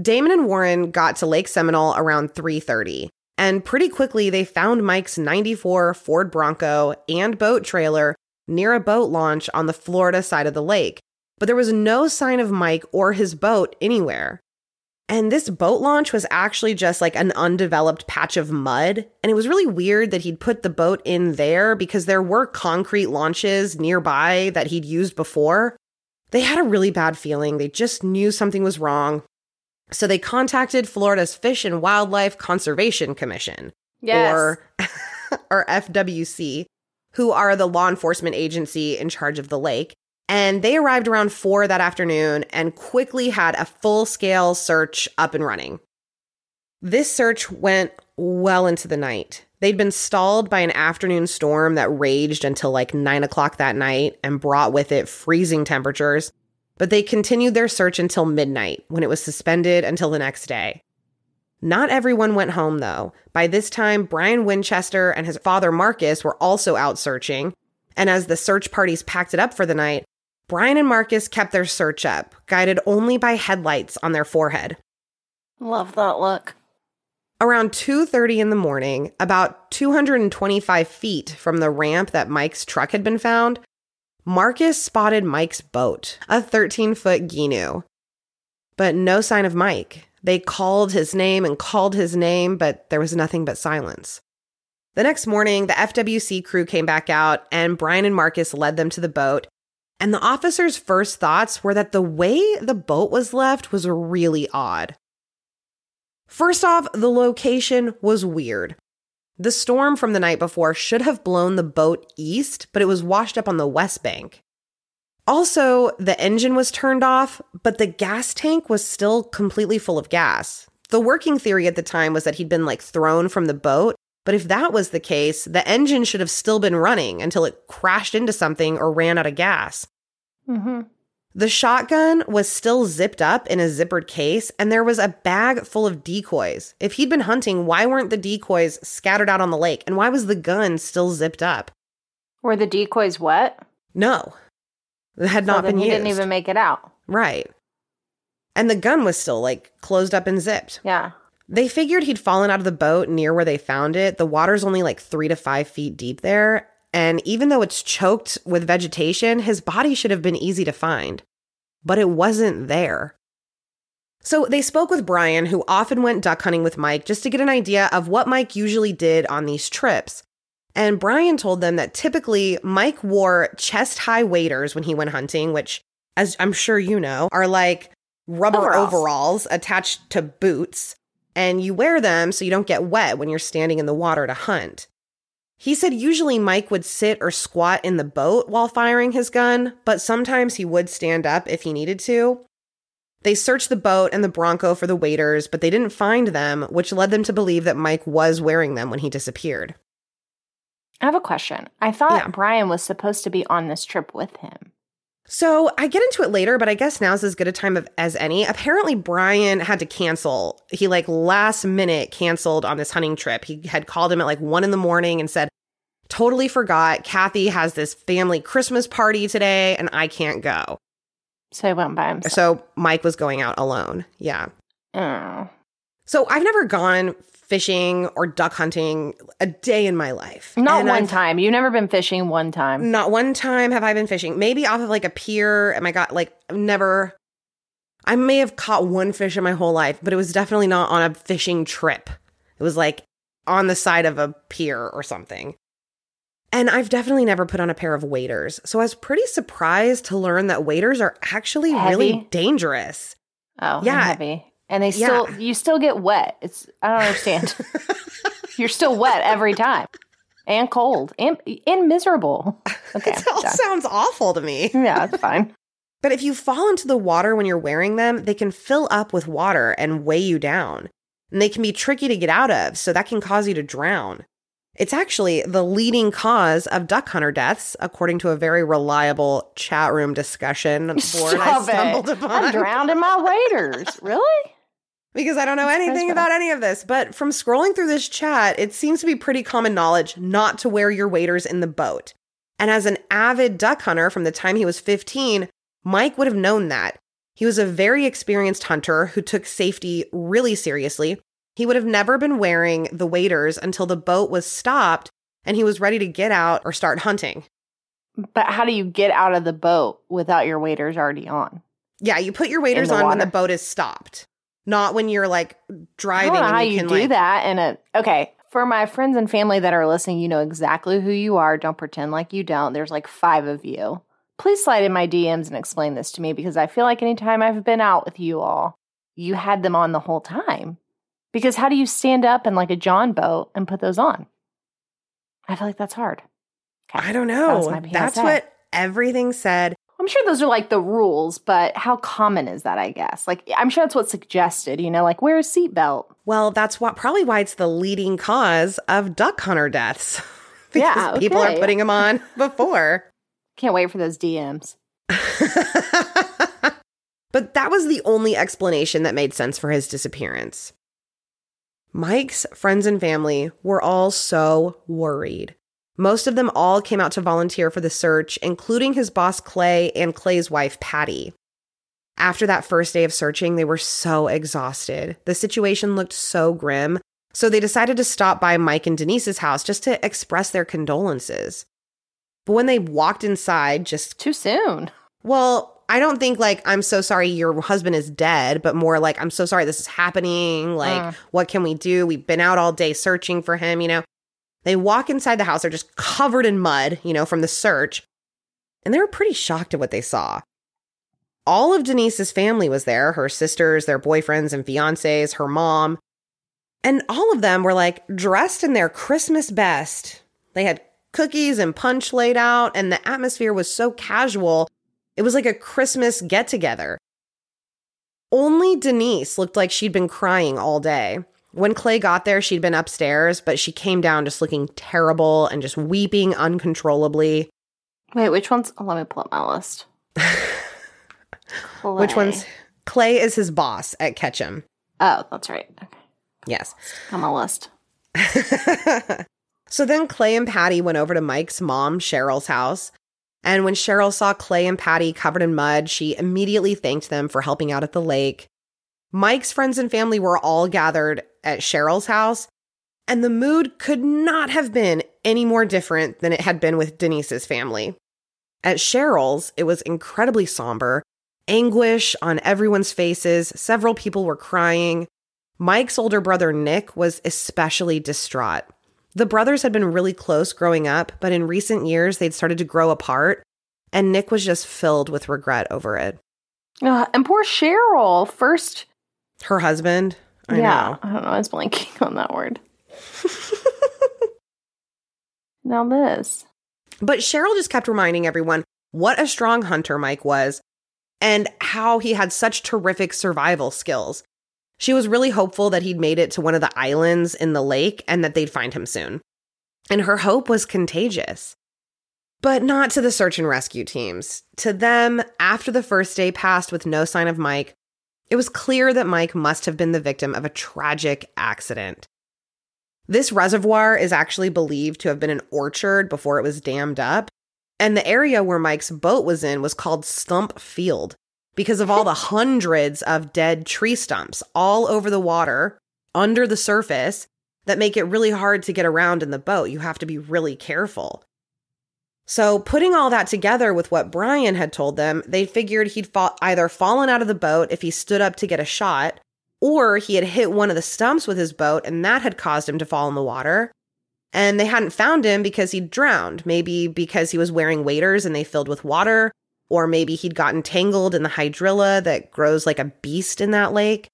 Damon and Warren got to Lake Seminole around 3:30, and pretty quickly they found Mike's 94 Ford Bronco and boat trailer near a boat launch on the Florida side of the lake. But there was no sign of Mike or his boat anywhere. And this boat launch was actually just like an undeveloped patch of mud. And it was really weird that he'd put the boat in there because there were concrete launches nearby that he'd used before. They had a really bad feeling. They just knew something was wrong. So they contacted Florida's Fish and Wildlife Conservation Commission, Yes. or, <laughs> or FWC, who are the law enforcement agency in charge of the lake. And they arrived around four that afternoon and quickly had a full scale search up and running. This search went well into the night. They'd been stalled by an afternoon storm that raged until like nine o'clock that night and brought with it freezing temperatures. But they continued their search until midnight when it was suspended until the next day. Not everyone went home though. By this time, Brian Winchester and his father Marcus were also out searching. And as the search parties packed it up for the night, Brian and Marcus kept their search up, guided only by headlights on their forehead. Love that look. Around 2:30 in the morning, about 225 feet from the ramp that Mike's truck had been found, Marcus spotted Mike's boat, a 13-foot Gheenoe. But no sign of Mike. They called his name and called his name, but there was nothing but silence. The next morning, the FWC crew came back out, and Brian and Marcus led them to the boat. And the officers' first thoughts were that the way the boat was left was really odd. First off, the location was weird. The storm from the night before should have blown the boat east, but it was washed up on the west bank. Also, the engine was turned off, but the gas tank was still completely full of gas. The working theory at the time was that he'd been like thrown from the boat, but if that was the case, the engine should have still been running until it crashed into something or ran out of gas. Mm-hmm. The shotgun was still zipped up in a zippered case, and there was a bag full of decoys. If he'd been hunting, why weren't the decoys scattered out on the lake? And why was the gun still zipped up? Were the decoys wet? No, it had So not been he used. didn't even make it out. right. And the gun was still like closed up and zipped. Yeah. They figured he'd fallen out of the boat near where they found it. The water's only like three to five feet deep there. And even though it's choked with vegetation, his body should have been easy to find. But it wasn't there. So they spoke with Brian, who often went duck hunting with Mike, just to get an idea of what Mike usually did on these trips. And Brian told them that typically Mike wore chest high waders when he went hunting, which, as I'm sure you know, are like rubber Overalls. overalls attached to boots and you wear them so you don't get wet when you're standing in the water to hunt. He said usually Mike would sit or squat in the boat while firing his gun, but sometimes he would stand up if he needed to. They searched the boat and the Bronco for the waders, but they didn't find them, which led them to believe that Mike was wearing them when he disappeared. I have a question. I thought Yeah. Brian was supposed to be on this trip with him. So I get into it later, but I guess now's as good a time of, as any. Apparently, Brian had to cancel. He like last minute canceled on this hunting trip. He had called him at like one in the morning and said, "Totally forgot. Kathy has this family Christmas party today, and I can't go." So he went by himself. So Mike was going out alone. Yeah. Oh. So I've never gone fishing or duck hunting a day in my life. Not And one I've- time. You've never been fishing one time. Not one time have I been fishing. Maybe off of like a pier. And I got like never. I may have caught one fish in my whole life, but it was definitely not on a fishing trip. It was like on the side of a pier or something. And I've definitely never put on a pair of waders. So I was pretty surprised to learn that waders are actually really dangerous. Oh, Yeah. yeah. Heavy. And they still, you still get wet. It's, I don't understand. <laughs> You're still wet every time and cold and, and miserable. <laughs> Okay. it all done. sounds awful to me. <laughs> yeah, it's fine. But if you fall into the water when you're wearing them, they can fill up with water and weigh you down. And they can be tricky to get out of, so that can cause you to drown. It's actually the leading cause of duck hunter deaths, according to a very reliable chat room discussion board I stumbled it. upon. I'm drowned in my waders. Really? Because I don't know anything about any of this. But from scrolling through this chat, it seems to be pretty common knowledge not to wear your waders in the boat. And as an avid duck hunter from the time he was 15, Mike would have known that. He was a very experienced hunter who took safety really seriously. He would have never been wearing the waders until the boat was stopped and he was ready to get out or start hunting. But how do you get out of the boat without your waders already on? Yeah, you put your waders on when the boat is stopped, not when you're like driving don't know and how you you can do like that. And okay, for my friends and family that are listening, you know exactly who you are. Don't pretend like you don't. There's like five of you. Please slide in my DMs and explain this to me because I feel like anytime I've been out with you all, you had them on the whole time. Because how do you stand up in like a John boat and put those on? I feel like that's hard. Okay. I don't know. my That's what everything said. I'm sure those are like the rules, but how common is that, I guess? Like, I'm sure that's what's suggested, you know, like wear a seatbelt. Well, that's what probably why it's the leading cause of duck hunter deaths. <laughs> because Yeah, people are putting them on <laughs> before. Can't wait for those DMs. <laughs> but that was the only explanation that made sense for his disappearance. Mike's friends and family were all so worried. Most of them all came out to volunteer for the search, including his boss Clay and Clay's wife Patty. After that first day of searching, they were so exhausted. The situation looked so grim, so they decided to stop by Mike and Denise's house just to express their condolences. But when they walked inside, just Too soon. well, I don't think like I'm so sorry your husband is dead, but more like I'm so sorry this is happening. Like, Mm. what can we do? We've been out all day searching for him, you know. They walk inside the house, they're just covered in mud, you know, from the search. And they were pretty shocked at what they saw. All of Denise's family was there her sisters, their boyfriends and fiancés, her mom. And all of them were like dressed in their Christmas best. They had cookies and punch laid out, and the atmosphere was so casual. It was like a Christmas get together. Only Denise looked like she'd been crying all day. When Clay got there, she'd been upstairs, but she came down just looking terrible and just weeping uncontrollably. Wait, which one's? Oh, let me pull up my list. <laughs> Which one's Clay is his boss at Ketchum. Oh, that's right. Okay, Yes. on my list. <laughs> so then Clay and Patty went over to Mike's mom, Cheryl's house. And when Cheryl saw Clay and Patty covered in mud, she immediately thanked them for helping out at the lake. Mike's friends and family were all gathered at Cheryl's house, and the mood could not have been any more different than it had been with Denise's family. At Cheryl's, it was incredibly somber, anguish on everyone's faces. Several people were crying. Mike's older brother, Nick, was especially distraught. The brothers had been really close growing up, but in recent years, they'd started to grow apart, and Nick was just filled with regret over it. Uh, and poor Cheryl. First, Her husband, I yeah, know. I don't know. I was blanking on that word. <laughs> Now this. But Cheryl just kept reminding everyone what a strong hunter Mike was and how he had such terrific survival skills. She was really hopeful that he'd made it to one of the islands in the lake and that they'd find him soon. And her hope was contagious. But not to the search and rescue teams. To them, after the first day passed with no sign of Mike, it was clear that Mike must have been the victim of a tragic accident. This reservoir is actually believed to have been an orchard before it was dammed up, and the area where Mike's boat was in was called Stump Field because of all the <laughs> hundreds of dead tree stumps all over the water, under the surface, that make it really hard to get around in the boat. You have to be really careful. So, putting all that together with what Brian had told them, they figured he'd fa- either fallen out of the boat if he stood up to get a shot, or he had hit one of the stumps with his boat and that had caused him to fall in the water. And they hadn't found him because he'd drowned, maybe because he was wearing waders and they filled with water, or maybe he'd gotten tangled in the hydrilla that grows like a beast in that lake,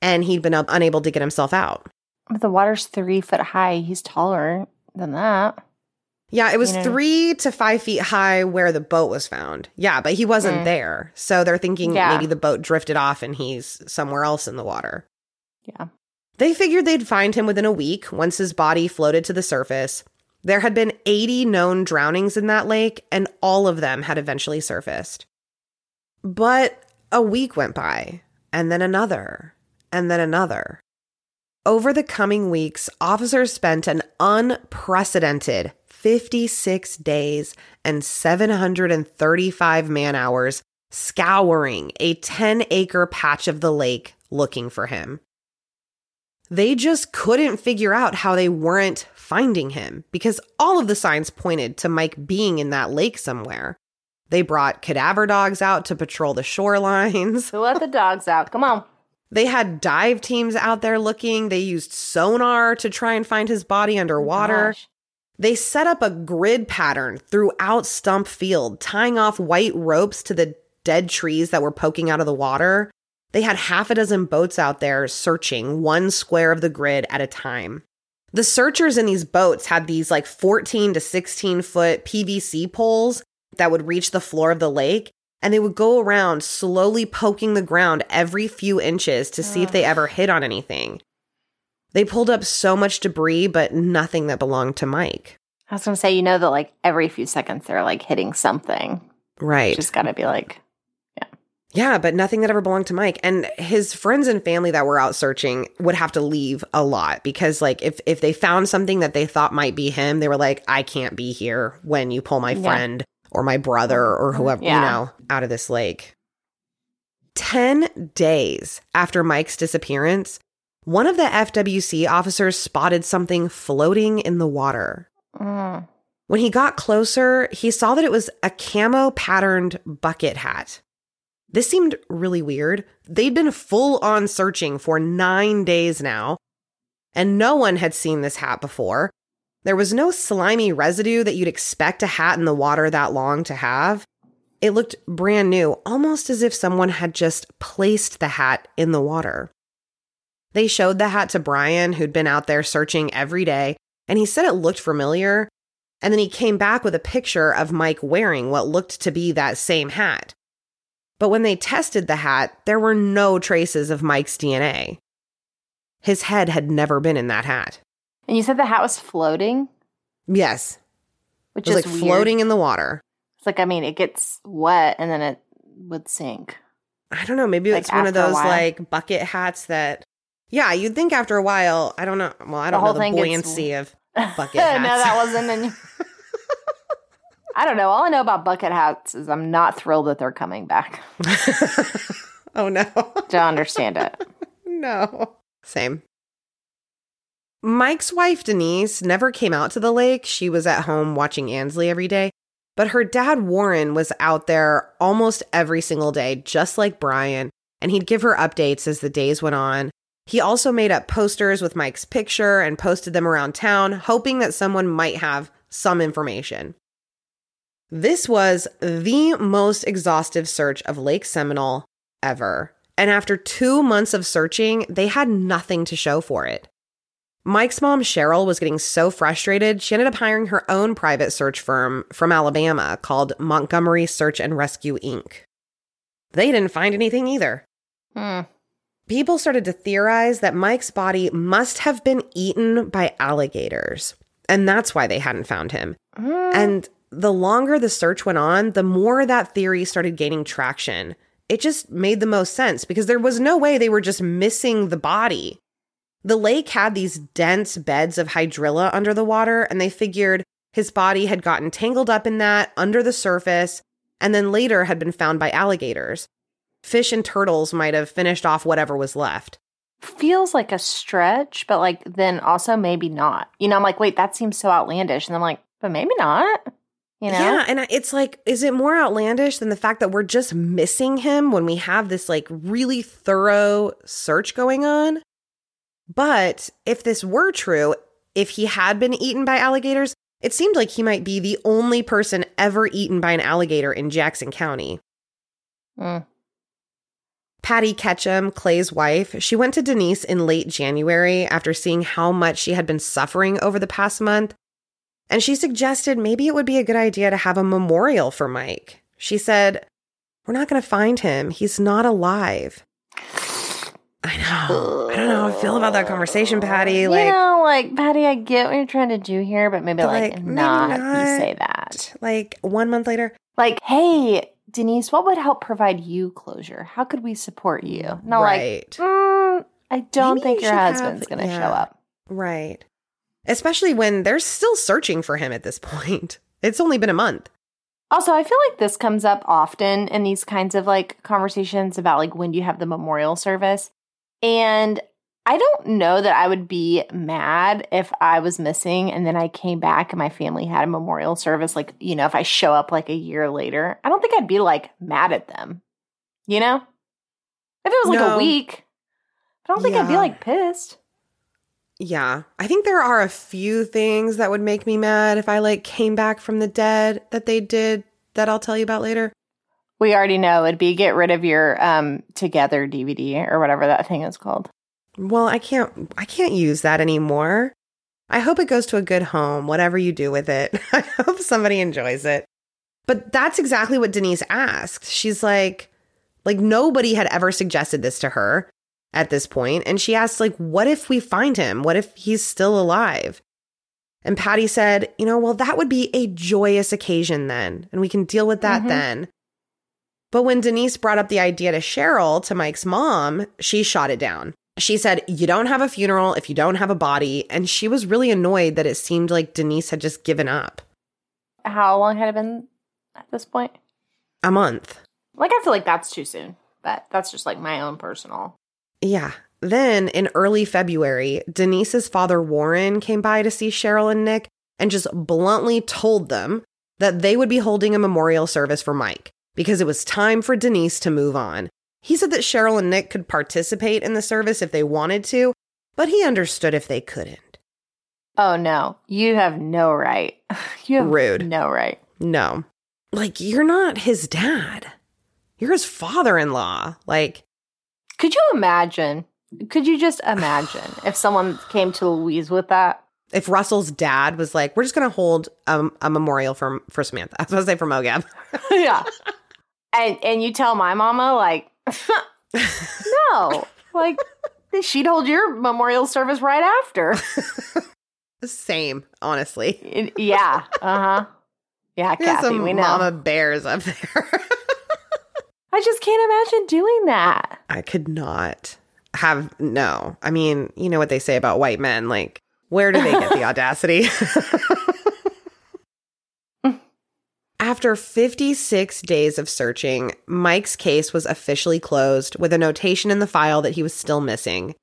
and he'd been unable to get himself out. But the water's three foot high. He's taller than that. Yeah, it was you know? three to five feet high where the boat was found. Yeah, but he wasn't mm. there. So they're thinking yeah. maybe the boat drifted off and he's somewhere else in the water. Yeah. They figured they'd find him within a week once his body floated to the surface. There had been 80 known drownings in that lake, and all of them had eventually surfaced. But a week went by, and then another, and then another. Over the coming weeks, officers spent an unprecedented 56 days and 735 man hours scouring a 10 acre patch of the lake looking for him. They just couldn't figure out how they weren't finding him because all of the signs pointed to Mike being in that lake somewhere. They brought cadaver dogs out to patrol the shorelines. <laughs> Let the dogs out. Come on. They had dive teams out there looking. They used sonar to try and find his body underwater. Oh they set up a grid pattern throughout Stump Field, tying off white ropes to the dead trees that were poking out of the water. They had half a dozen boats out there searching one square of the grid at a time. The searchers in these boats had these like 14 to 16 foot PVC poles that would reach the floor of the lake, and they would go around slowly poking the ground every few inches to see if they ever hit on anything. They pulled up so much debris, but nothing that belonged to Mike. I was going to say, you know, that like every few seconds they're like hitting something. Right. Just got to be like, yeah. Yeah, but nothing that ever belonged to Mike. And his friends and family that were out searching would have to leave a lot because, like, if, if they found something that they thought might be him, they were like, I can't be here when you pull my yeah. friend or my brother or mm-hmm. whoever, yeah. you know, out of this lake. 10 days after Mike's disappearance, one of the FWC officers spotted something floating in the water. Mm. When he got closer, he saw that it was a camo patterned bucket hat. This seemed really weird. They'd been full on searching for nine days now, and no one had seen this hat before. There was no slimy residue that you'd expect a hat in the water that long to have. It looked brand new, almost as if someone had just placed the hat in the water. They showed the hat to Brian, who'd been out there searching every day, and he said it looked familiar. And then he came back with a picture of Mike wearing what looked to be that same hat. But when they tested the hat, there were no traces of Mike's DNA. His head had never been in that hat. And you said the hat was floating? Yes. Which is like weird. floating in the water. It's like, I mean, it gets wet and then it would sink. I don't know. Maybe like it's one of those like bucket hats that yeah, you'd think after a while, I don't know. Well, I don't know the buoyancy gets... of <laughs> bucket hats. no, that wasn't in. <laughs> I don't know. All I know about bucket hats is I'm not thrilled that they're coming back. <laughs> oh no. Don't understand it. no. Same. Mike's wife Denise never came out to the lake. She was at home watching Ansley every day. But her dad Warren was out there almost every single day, just like Brian, and he'd give her updates as the days went on. He also made up posters with Mike's picture and posted them around town, hoping that someone might have some information. This was the most exhaustive search of Lake Seminole ever. And after two months of searching, they had nothing to show for it. Mike's mom, Cheryl, was getting so frustrated, she ended up hiring her own private search firm from Alabama called Montgomery Search and Rescue Inc. They didn't find anything either. Hmm. People started to theorize that Mike's body must have been eaten by alligators, and that's why they hadn't found him. Mm. And the longer the search went on, the more that theory started gaining traction. It just made the most sense because there was no way they were just missing the body. The lake had these dense beds of hydrilla under the water, and they figured his body had gotten tangled up in that under the surface and then later had been found by alligators. Fish and turtles might have finished off whatever was left. feels like a stretch, but like then also maybe not. You know, I'm like, wait, that seems so outlandish. And I'm like, but maybe not. You know? Yeah, and it's like, is it more outlandish than the fact that we're just missing him when we have this like really thorough search going on? But if this were true, if he had been eaten by alligators, it seemed like he might be the only person ever eaten by an alligator in Jackson County. Mm. Patty Ketchum, Clay's wife, she went to Denise in late January after seeing how much she had been suffering over the past month. And she suggested maybe it would be a good idea to have a memorial for Mike. She said, We're not going to find him. He's not alive. I know. I don't know how I feel about that conversation, Patty. Like, you know, like Patty, I get what you're trying to do here, but maybe like, like, maybe not, not. you say that. like one month later, Like, hey, Denise, what would help provide you closure? How could we support you? No, like, mm, I don't Maybe think you your husband's going to yeah. show up. Right. Especially when they're still searching for him at this <laughs> point. It's only been a month. Also, I feel like this comes up often in these kinds of like conversations about like when do you have the memorial service. And I don't know that I would be mad if I was missing and then I came back and my family had a memorial service. Like, you know, if I show up like a year later, I don't think I'd be like mad at them, you know? If it was like No. a week, I don't think I'd be like pissed. Yeah. I think there are a few things that would make me mad if I like came back from the dead that they did that I'll tell you about later. We already know it'd be get rid of your um together DVD or whatever that thing is called. Well, I can't I can't use that anymore. I hope it goes to a good home, whatever you do with it. <laughs> I hope somebody enjoys it. But that's exactly what Denise asked. She's like like nobody had ever suggested this to her at this point and she asked like what if we find him? What if he's still alive? And Patty said, "You know, well that would be a joyous occasion then, and we can deal with that Mhm. then." But when Denise brought up the idea to Cheryl, to Mike's mom, she shot it down. She said, You don't have a funeral if you don't have a body. And she was really annoyed that it seemed like Denise had just given up. How long had it been at this point? A month. Like, I feel like that's too soon, but that's just like my own personal. Yeah. Then in early February, Denise's father, Warren, came by to see Cheryl and Nick and just bluntly told them that they would be holding a memorial service for Mike because it was time for Denise to move on. He said that Cheryl and Nick could participate in the service if they wanted to, but he understood if they couldn't. Oh no, you have no right. <laughs> You have Rude. no right. No. Like, you're not his dad. You're his father in law. Like, Could you imagine? Could you just imagine if someone came to Louise with that? if Russell's dad was like, we're just going to hold um, a memorial for, for Samantha. <laughs> I was going to say for Mogab. <laughs> yeah. And and you tell my mama like, <laughs> no, like she'd hold your memorial service right after. The <laughs> same, honestly. Yeah. Uh huh. Yeah, There's Kathy, some we know. mama bears up there. I just can't imagine doing that. I could not have, no. I mean, you know what they say about white men. Like, where do they get the <laughs> audacity? After 56 days of searching, Mike's case was officially closed with a notation in the file that he was still missing.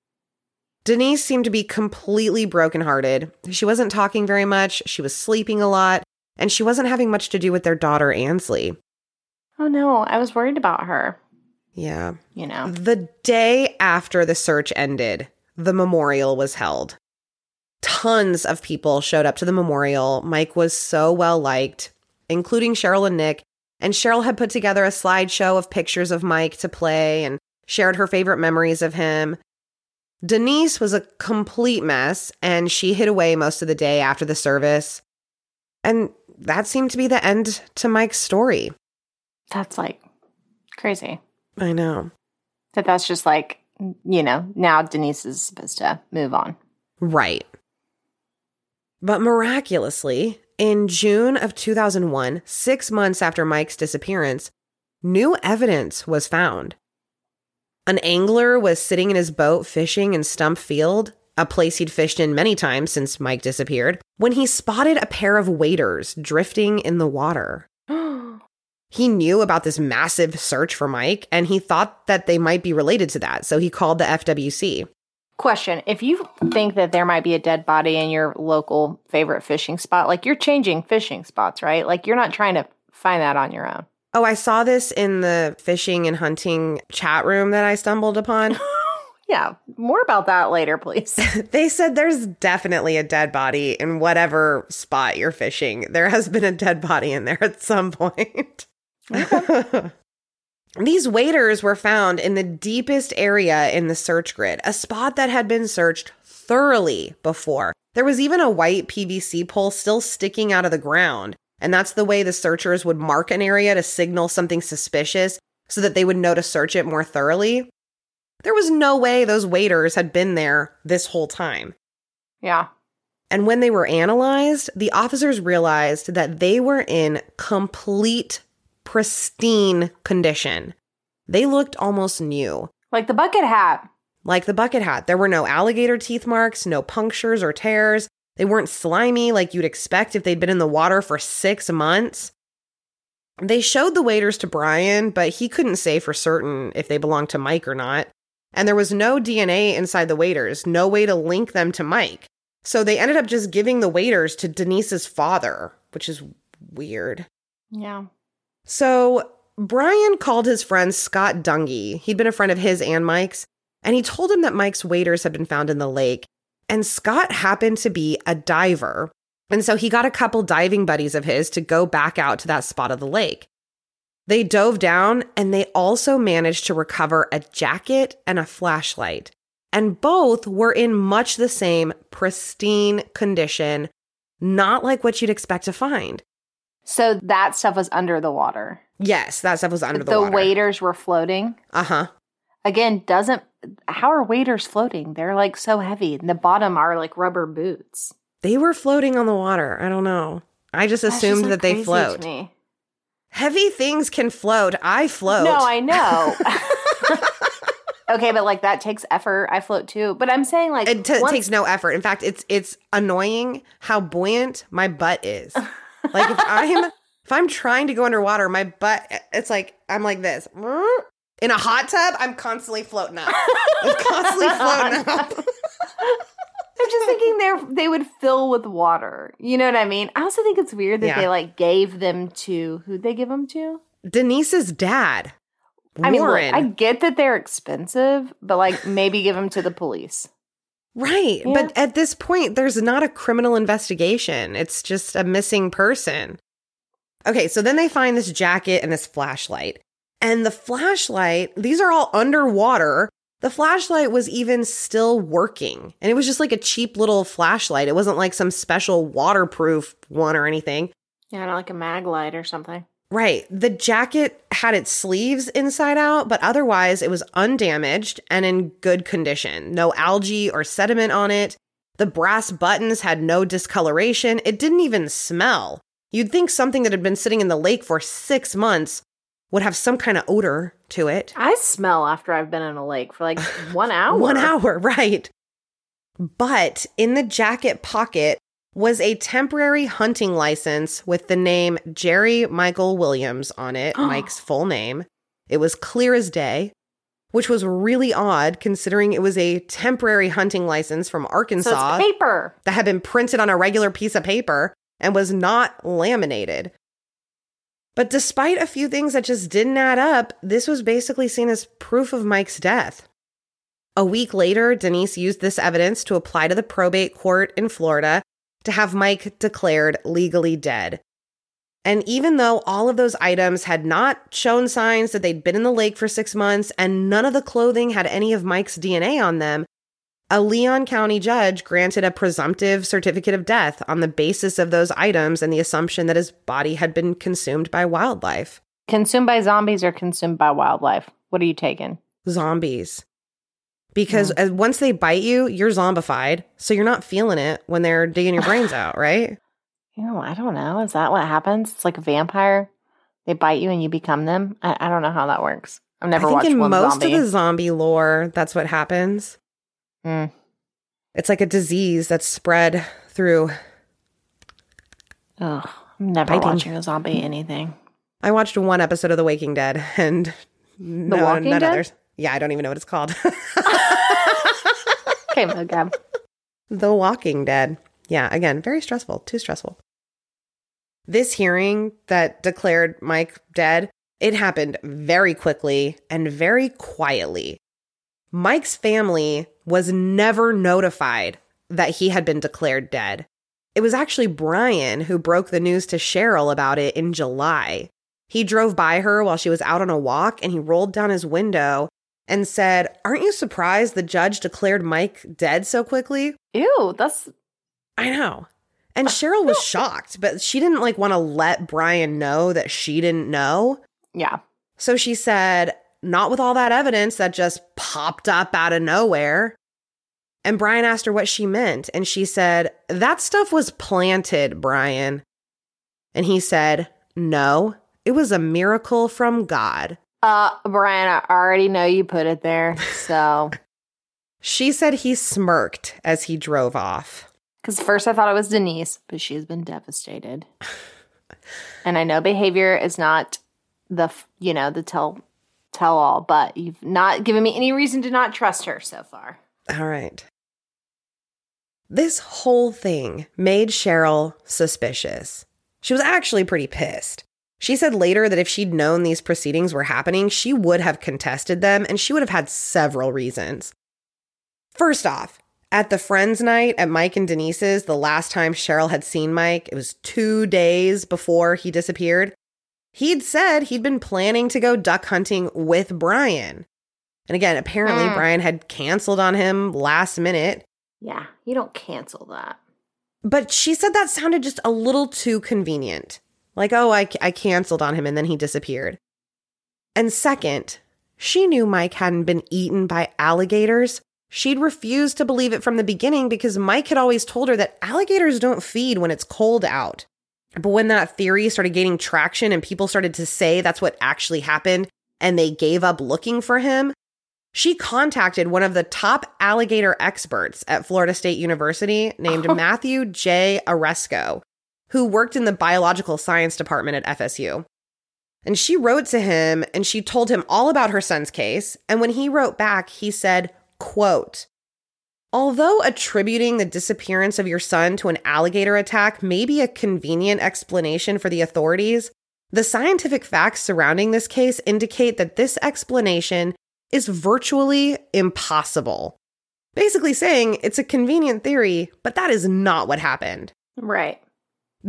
Denise seemed to be completely brokenhearted. She wasn't talking very much, she was sleeping a lot, and she wasn't having much to do with their daughter, Ansley. Oh no, I was worried about her. Yeah. You know. The day after the search ended, the memorial was held. Tons of people showed up to the memorial. Mike was so well liked, including Cheryl and Nick. And Cheryl had put together a slideshow of pictures of Mike to play and shared her favorite memories of him. Denise was a complete mess and she hid away most of the day after the service. And that seemed to be the end to Mike's story. That's like crazy. I know. That that's just like, you know, now Denise is supposed to move on. Right. But miraculously, in June of 2001, six months after Mike's disappearance, new evidence was found. An angler was sitting in his boat fishing in Stump Field, a place he'd fished in many times since Mike disappeared, when he spotted a pair of waders drifting in the water. <gasps> he knew about this massive search for Mike and he thought that they might be related to that, so he called the FWC. Question If you think that there might be a dead body in your local favorite fishing spot, like you're changing fishing spots, right? Like you're not trying to find that on your own. Oh, I saw this in the fishing and hunting chat room that I stumbled upon. <laughs> yeah, more about that later, please. <laughs> they said there's definitely a dead body in whatever spot you're fishing. There has been a dead body in there at some point. Okay. <laughs> These waders were found in the deepest area in the search grid, a spot that had been searched thoroughly before. There was even a white PVC pole still sticking out of the ground. And that's the way the searchers would mark an area to signal something suspicious so that they would know to search it more thoroughly. There was no way those waders had been there this whole time. Yeah. And when they were analyzed, the officers realized that they were in complete pristine condition. They looked almost new. Like the bucket hat. Like the bucket hat. There were no alligator teeth marks, no punctures or tears. They weren't slimy like you'd expect if they'd been in the water for six months. They showed the waders to Brian, but he couldn't say for certain if they belonged to Mike or not. And there was no DNA inside the waders, no way to link them to Mike. So they ended up just giving the waders to Denise's father, which is weird. Yeah. So Brian called his friend Scott Dungy. He'd been a friend of his and Mike's, and he told him that Mike's waders had been found in the lake. And Scott happened to be a diver. And so he got a couple diving buddies of his to go back out to that spot of the lake. They dove down and they also managed to recover a jacket and a flashlight. And both were in much the same pristine condition, not like what you'd expect to find. So that stuff was under the water. Yes, that stuff was under the, water. the water. waders were floating. Uh huh. Again, doesn't how are waders floating? They're like so heavy. And the bottom are like rubber boots. They were floating on the water. I don't know. I just That's assumed just, that they float. Heavy things can float. I float. No, I know. <laughs> <laughs> okay, but like that takes effort. I float too. But I'm saying like it t- once- takes no effort. In fact, it's it's annoying how buoyant my butt is. <laughs> like if I'm if I'm trying to go underwater, my butt it's like I'm like this. In a hot tub, I'm constantly floating up. I'm constantly floating <laughs> up. I'm just thinking they they would fill with water. You know what I mean? I also think it's weird that Yeah. they like gave them to who'd they give them to? Denise's dad, I mean, look, I get that they're expensive, but like maybe give them to the police. Right. Yeah. But at this point, there's not a criminal investigation. It's just a missing person. Okay, so then they find this jacket and this flashlight. And the flashlight, these are all underwater. The flashlight was even still working. And it was just like a cheap little flashlight. It wasn't like some special waterproof one or anything. Yeah, not like a mag light or something. Right. The jacket had its sleeves inside out, but otherwise it was undamaged and in good condition. No algae or sediment on it. The brass buttons had no discoloration. It didn't even smell. You'd think something that had been sitting in the lake for six months would have some kind of odor to it. I smell after I've been in a lake for like <laughs> one hour. One hour, <laughs> right. But in the jacket pocket was a temporary hunting license with the name Jerry Michael Williams on it, <gasps> Mike's full name. It was clear as day, which was really odd considering it was a temporary hunting license from So Arkansas it's paper. that had been printed on a regular piece of paper and was not laminated. But despite a few things that just didn't add up, this was basically seen as proof of Mike's death. A week later, Denise used this evidence to apply to the probate court in Florida to have Mike declared legally dead. And even though all of those items had not shown signs that they'd been in the lake for six months and none of the clothing had any of Mike's DNA on them, a Leon County judge granted a presumptive certificate of death on the basis of those items and the assumption that his body had been consumed by wildlife. Consumed by zombies or consumed by wildlife? What are you taking? Zombies. Because as, once they bite you, you're zombified. So you're not feeling it when they're digging your brains out, <sighs> right? You know, I don't know. Is that what happens? It's like a vampire. They bite you and you become them. I, I don't know how that works. I've never I think in most zombie. of the zombie lore, that's what happens. Mm. It's like a disease that's spread through. Ugh, I'm never Biting. watching a zombie anything. I watched one episode of The Waking Dead <laughs> and no, Walking none Dead? others. Yeah, I don't even know what it's called. <laughs> Okay, Mogab. The Walking Dead. Yeah, again, very stressful, too stressful. This hearing that declared Mike dead, it happened very quickly and very quietly. Mike's family was never notified that he had been declared dead. It was actually Brian who broke the news to Cheryl about it in July. He drove by her while she was out on a walk and he rolled down his window and said, Aren't you surprised the judge declared Mike dead so quickly? Ew, that's I know. And Cheryl was <laughs> shocked, but she didn't like want to let Brian know that she didn't know. yeah. So she said, Not with all that evidence that just popped up out of nowhere. And Brian asked her what she meant. And she said, That stuff was planted, Brian. And he said, No, it was a miracle from God. Uh, Brian, I already know you put it there. So, <laughs> She said he smirked as he drove off. because first I thought it was Denise, but she has been devastated. <laughs> and I know behavior is not the, you know, the tell tell all, but you've not given me any reason to not trust her so far. All right. This whole thing made Cheryl suspicious. She was actually pretty pissed. She said later that if she'd known these proceedings were happening, she would have contested them and she would have had several reasons. First off, at the friends' night at Mike and Denise's, the last time Cheryl had seen Mike, it was two days before he disappeared. He'd said he'd been planning to go duck hunting with Brian. And again, apparently Hmm. Brian had canceled on him last minute. Yeah, you don't cancel that. But she said that sounded just a little too convenient. Like, oh, I, I canceled on him and then he disappeared. And second, she knew Mike hadn't been eaten by alligators. She'd refused to believe it from the beginning because Mike had always told her that alligators don't feed when it's cold out. But when that theory started gaining traction and people started to say that's what actually happened and they gave up looking for him, she contacted one of the top alligator experts at Florida State University named <laughs> oh. Matthew J. Aresco, who worked in the biological science department at FSU. And she wrote to him and she told him all about her son's case. And when he wrote back, he said, quote, Although attributing the disappearance of your son to an alligator attack may be a convenient explanation for the authorities, the scientific facts surrounding this case indicate that this explanation is virtually impossible. Basically, saying it's a convenient theory, but that is not what happened. Right.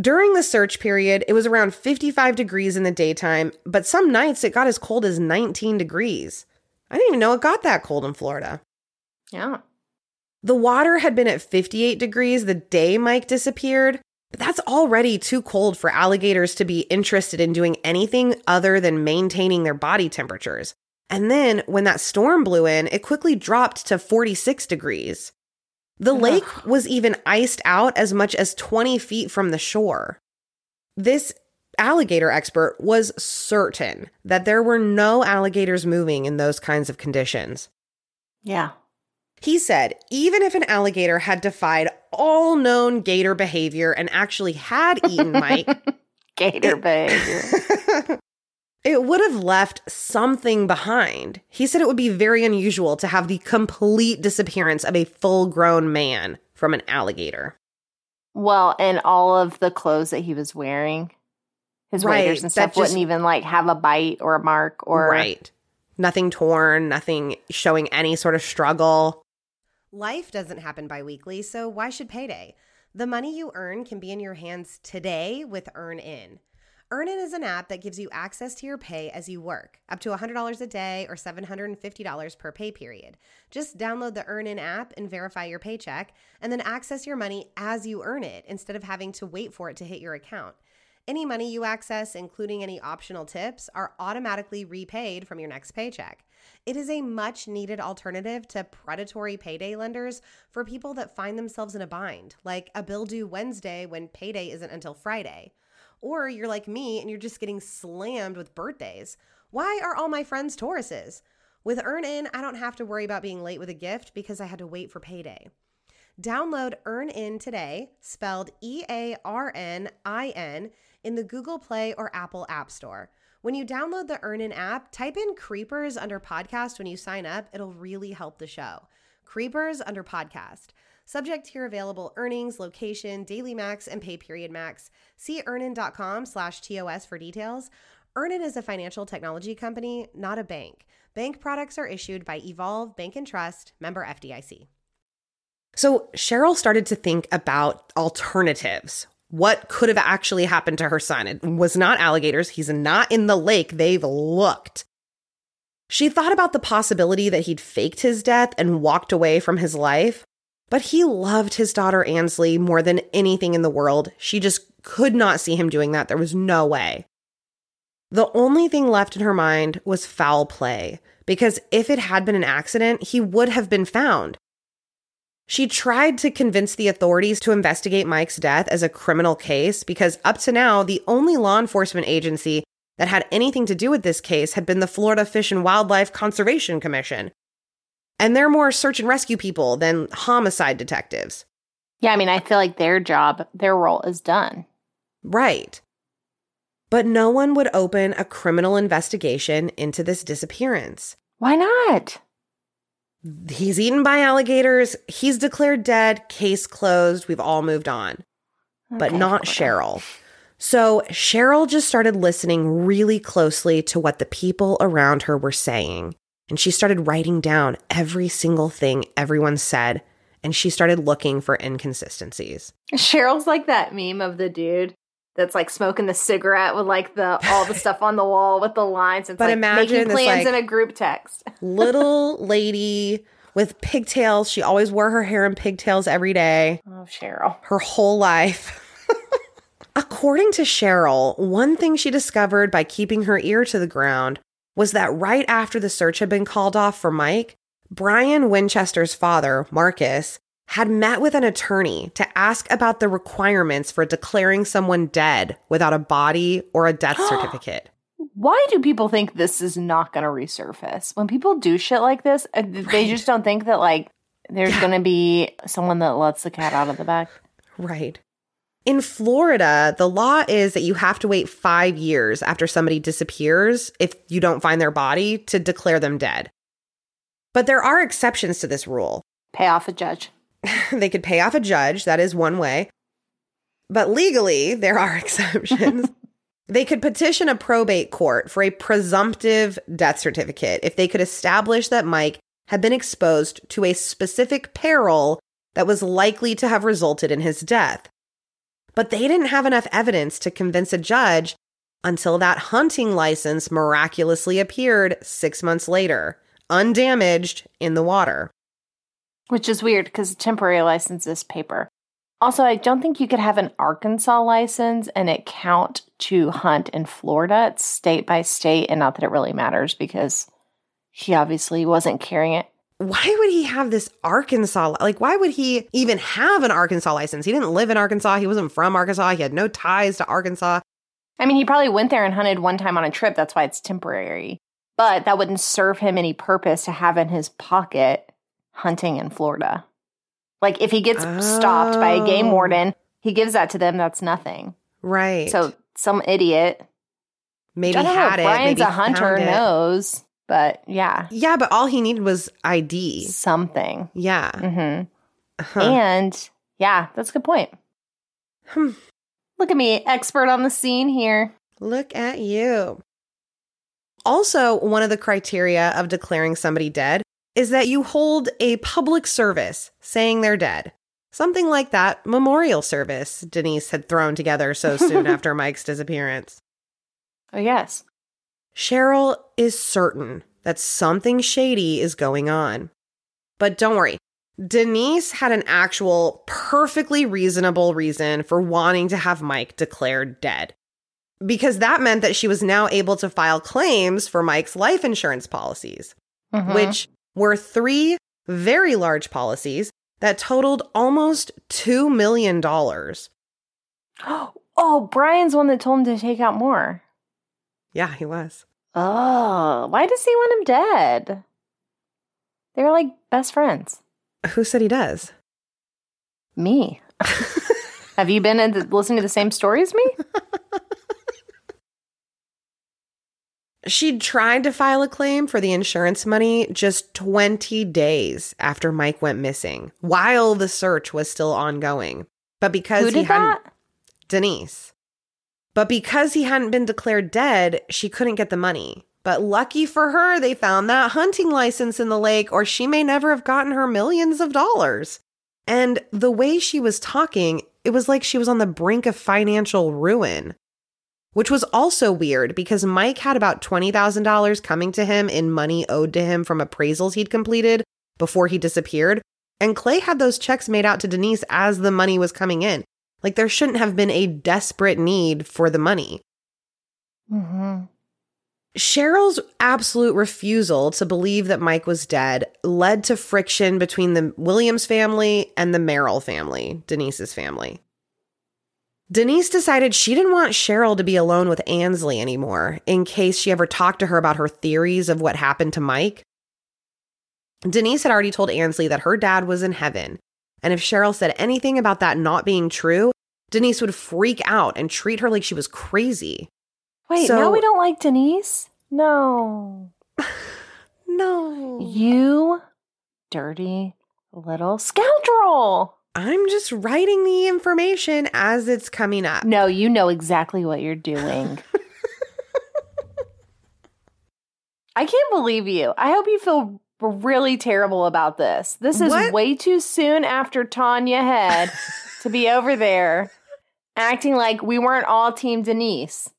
During the search period, it was around 55 degrees in the daytime, but some nights it got as cold as 19 degrees. I didn't even know it got that cold in Florida. Yeah. The water had been at 58 degrees the day Mike disappeared, but that's already too cold for alligators to be interested in doing anything other than maintaining their body temperatures. And then when that storm blew in, it quickly dropped to 46 degrees. The Ugh. lake was even iced out as much as 20 feet from the shore. This alligator expert was certain that there were no alligators moving in those kinds of conditions. Yeah. He said even if an alligator had defied all known gator behavior and actually had eaten Mike, <laughs> Gator behavior. <laughs> it would have left something behind. He said it would be very unusual to have the complete disappearance of a full grown man from an alligator. Well, and all of the clothes that he was wearing, his Right, waders and stuff just- wouldn't even like have a bite or a mark or right. Nothing torn, nothing showing any sort of struggle. Life doesn't happen bi weekly, so why should payday? The money you earn can be in your hands today with Earnin. Earnin is an app that gives you access to your pay as you work, up to $100 a day or $750 per pay period. Just download the Earnin app and verify your paycheck, and then access your money as you earn it instead of having to wait for it to hit your account. Any money you access, including any optional tips, are automatically repaid from your next paycheck. It is a much needed alternative to predatory payday lenders for people that find themselves in a bind, like a bill due Wednesday when payday isn't until Friday. Or you're like me and you're just getting slammed with birthdays. Why are all my friends Tauruses? With Earnin, I don't have to worry about being late with a gift because I had to wait for payday. Download Earnin today, spelled E A R N I N, in the Google Play or Apple App Store. When you download the Earnin app, type in Creepers under podcast when you sign up. It'll really help the show. Creepers under podcast. Subject to your available earnings, location, daily max, and pay period max. See earnin.com slash TOS for details. Earnin is a financial technology company, not a bank. Bank products are issued by Evolve Bank and Trust, member FDIC. So Cheryl started to think about alternatives. What could have actually happened to her son? It was not alligators. He's not in the lake. They've looked. She thought about the possibility that he'd faked his death and walked away from his life, but he loved his daughter Anslee more than anything in the world. She just could not see him doing that. There was no way. The only thing left in her mind was foul play, because if it had been an accident, he would have been found. She tried to convince the authorities to investigate Mike's death as a criminal case because up to now, the only law enforcement agency that had anything to do with this case had been the Florida Fish and Wildlife Conservation Commission. And they're more search and rescue people than homicide detectives. Yeah, I mean, I feel like their job, their role is done. Right. But no one would open a criminal investigation into this disappearance. Why not? He's eaten by alligators. He's declared dead. Case closed. We've all moved on. But Okay, not Cheryl. So Cheryl just started listening really closely to what the people around her were saying. And she started writing down every single thing everyone said. And she started looking for inconsistencies. Cheryl's like that meme of the dude that's like smoking the cigarette with like the all the stuff on the wall with the lines. It's But like imagine making this, plans like- in a group text. <laughs> Little lady with pigtails. She always wore her hair in pigtails every day. Oh, Cheryl. her whole life. <laughs> According to Cheryl, one thing she discovered by keeping her ear to the ground was that right after the search had been called off for Mike, Brian Winchester's father, Marcus, had met with an attorney to ask about the requirements for declaring someone dead without a body or a death <gasps> certificate. Why do people think this is not going to resurface? When people do shit like this, uh, they Right. just don't think that like there's Yeah. going to be someone that lets the cat out of the bag. Right. In Florida, the law is that you have to wait five years after somebody disappears if you don't find their body to declare them dead. But there are exceptions to this rule. Pay off a judge. <laughs> they could pay off a judge, that is one way. But legally, there are <laughs> exceptions. they could petition a probate court for a presumptive death certificate if they could establish that Mike had been exposed to a specific peril that was likely to have resulted in his death. But they didn't have enough evidence to convince a judge until that hunting license miraculously appeared six months later, undamaged in the water. Which is weird because temporary license is paper. Also, I don't think you could have an Arkansas license and it count to hunt in Florida. It's state by state, and not that it really matters because he obviously wasn't carrying it. Why would he have this Arkansas? Like, why would he even have an Arkansas license? He didn't live in Arkansas. He wasn't from Arkansas. He had no ties to Arkansas. I mean, he probably went there and hunted one time on a trip. That's why it's temporary. But that wouldn't serve him any purpose to have in his pocket hunting in Florida. Like if he gets stopped by a game Oh. warden, he gives that to them. That's nothing. Right. So some idiot, maybe don't know. had it. Brian's maybe a hunter, knows. But yeah, Yeah, but all he needed was ID. something. Yeah. Mm-hmm. Huh. And yeah, that's a good point. Hmm. Look at me, expert on the scene here. Look at you. Also, one of the criteria of declaring somebody dead is that you hold a public service saying they're dead. Something like that memorial service Denise had thrown together so soon <laughs> after Mike's disappearance. Oh, yes. Cheryl is certain that something shady is going on. But don't worry, Denise had an actual, perfectly reasonable reason for wanting to have Mike declared dead. Because that meant that she was now able to file claims for Mike's life insurance policies, Mhm. which were three very large policies that totaled almost $2 million. <gasps> oh, Brian's one that told him to take out more. Yeah, he was. Oh, why does he want him dead? They were like best friends. Who said he does? Me. <laughs> Have you been the, listening to the same story as me? She'd tried to file a claim for the insurance money just 20 days after Mike went missing, while the search was still ongoing. But because Who he did hadn't that? Denise. But because he hadn't been declared dead, she couldn't get the money. But lucky for her, they found that hunting license in the lake, or she may never have gotten her millions of dollars. And the way she was talking, it was like she was on the brink of financial ruin. Which was also weird because Mike had about $20,000 coming to him in money owed to him from appraisals he'd completed before he disappeared. And Clay had those checks made out to Denise as the money was coming in. Like there shouldn't have been a desperate need for the money. Mm-hmm. Cheryl's absolute refusal to believe that Mike was dead led to friction between the Williams family and the Merrill family, Denise's family. Denise decided she didn't want Cheryl to be alone with Anslee anymore in case she ever talked to her about her theories of what happened to Mike. Denise had already told Anslee that her dad was in heaven, and if Cheryl said anything about that not being true, Denise would freak out and treat her like she was crazy. Wait, So- now we don't like Denise? No. <sighs> No. You dirty little scoundrel. I'm just writing the information as it's coming up. No, you know exactly what you're doing. <laughs> I can't believe you. I hope you feel really terrible about this. This is What? way too soon after Tanya had <laughs> to be over there acting like we weren't all Team Denise.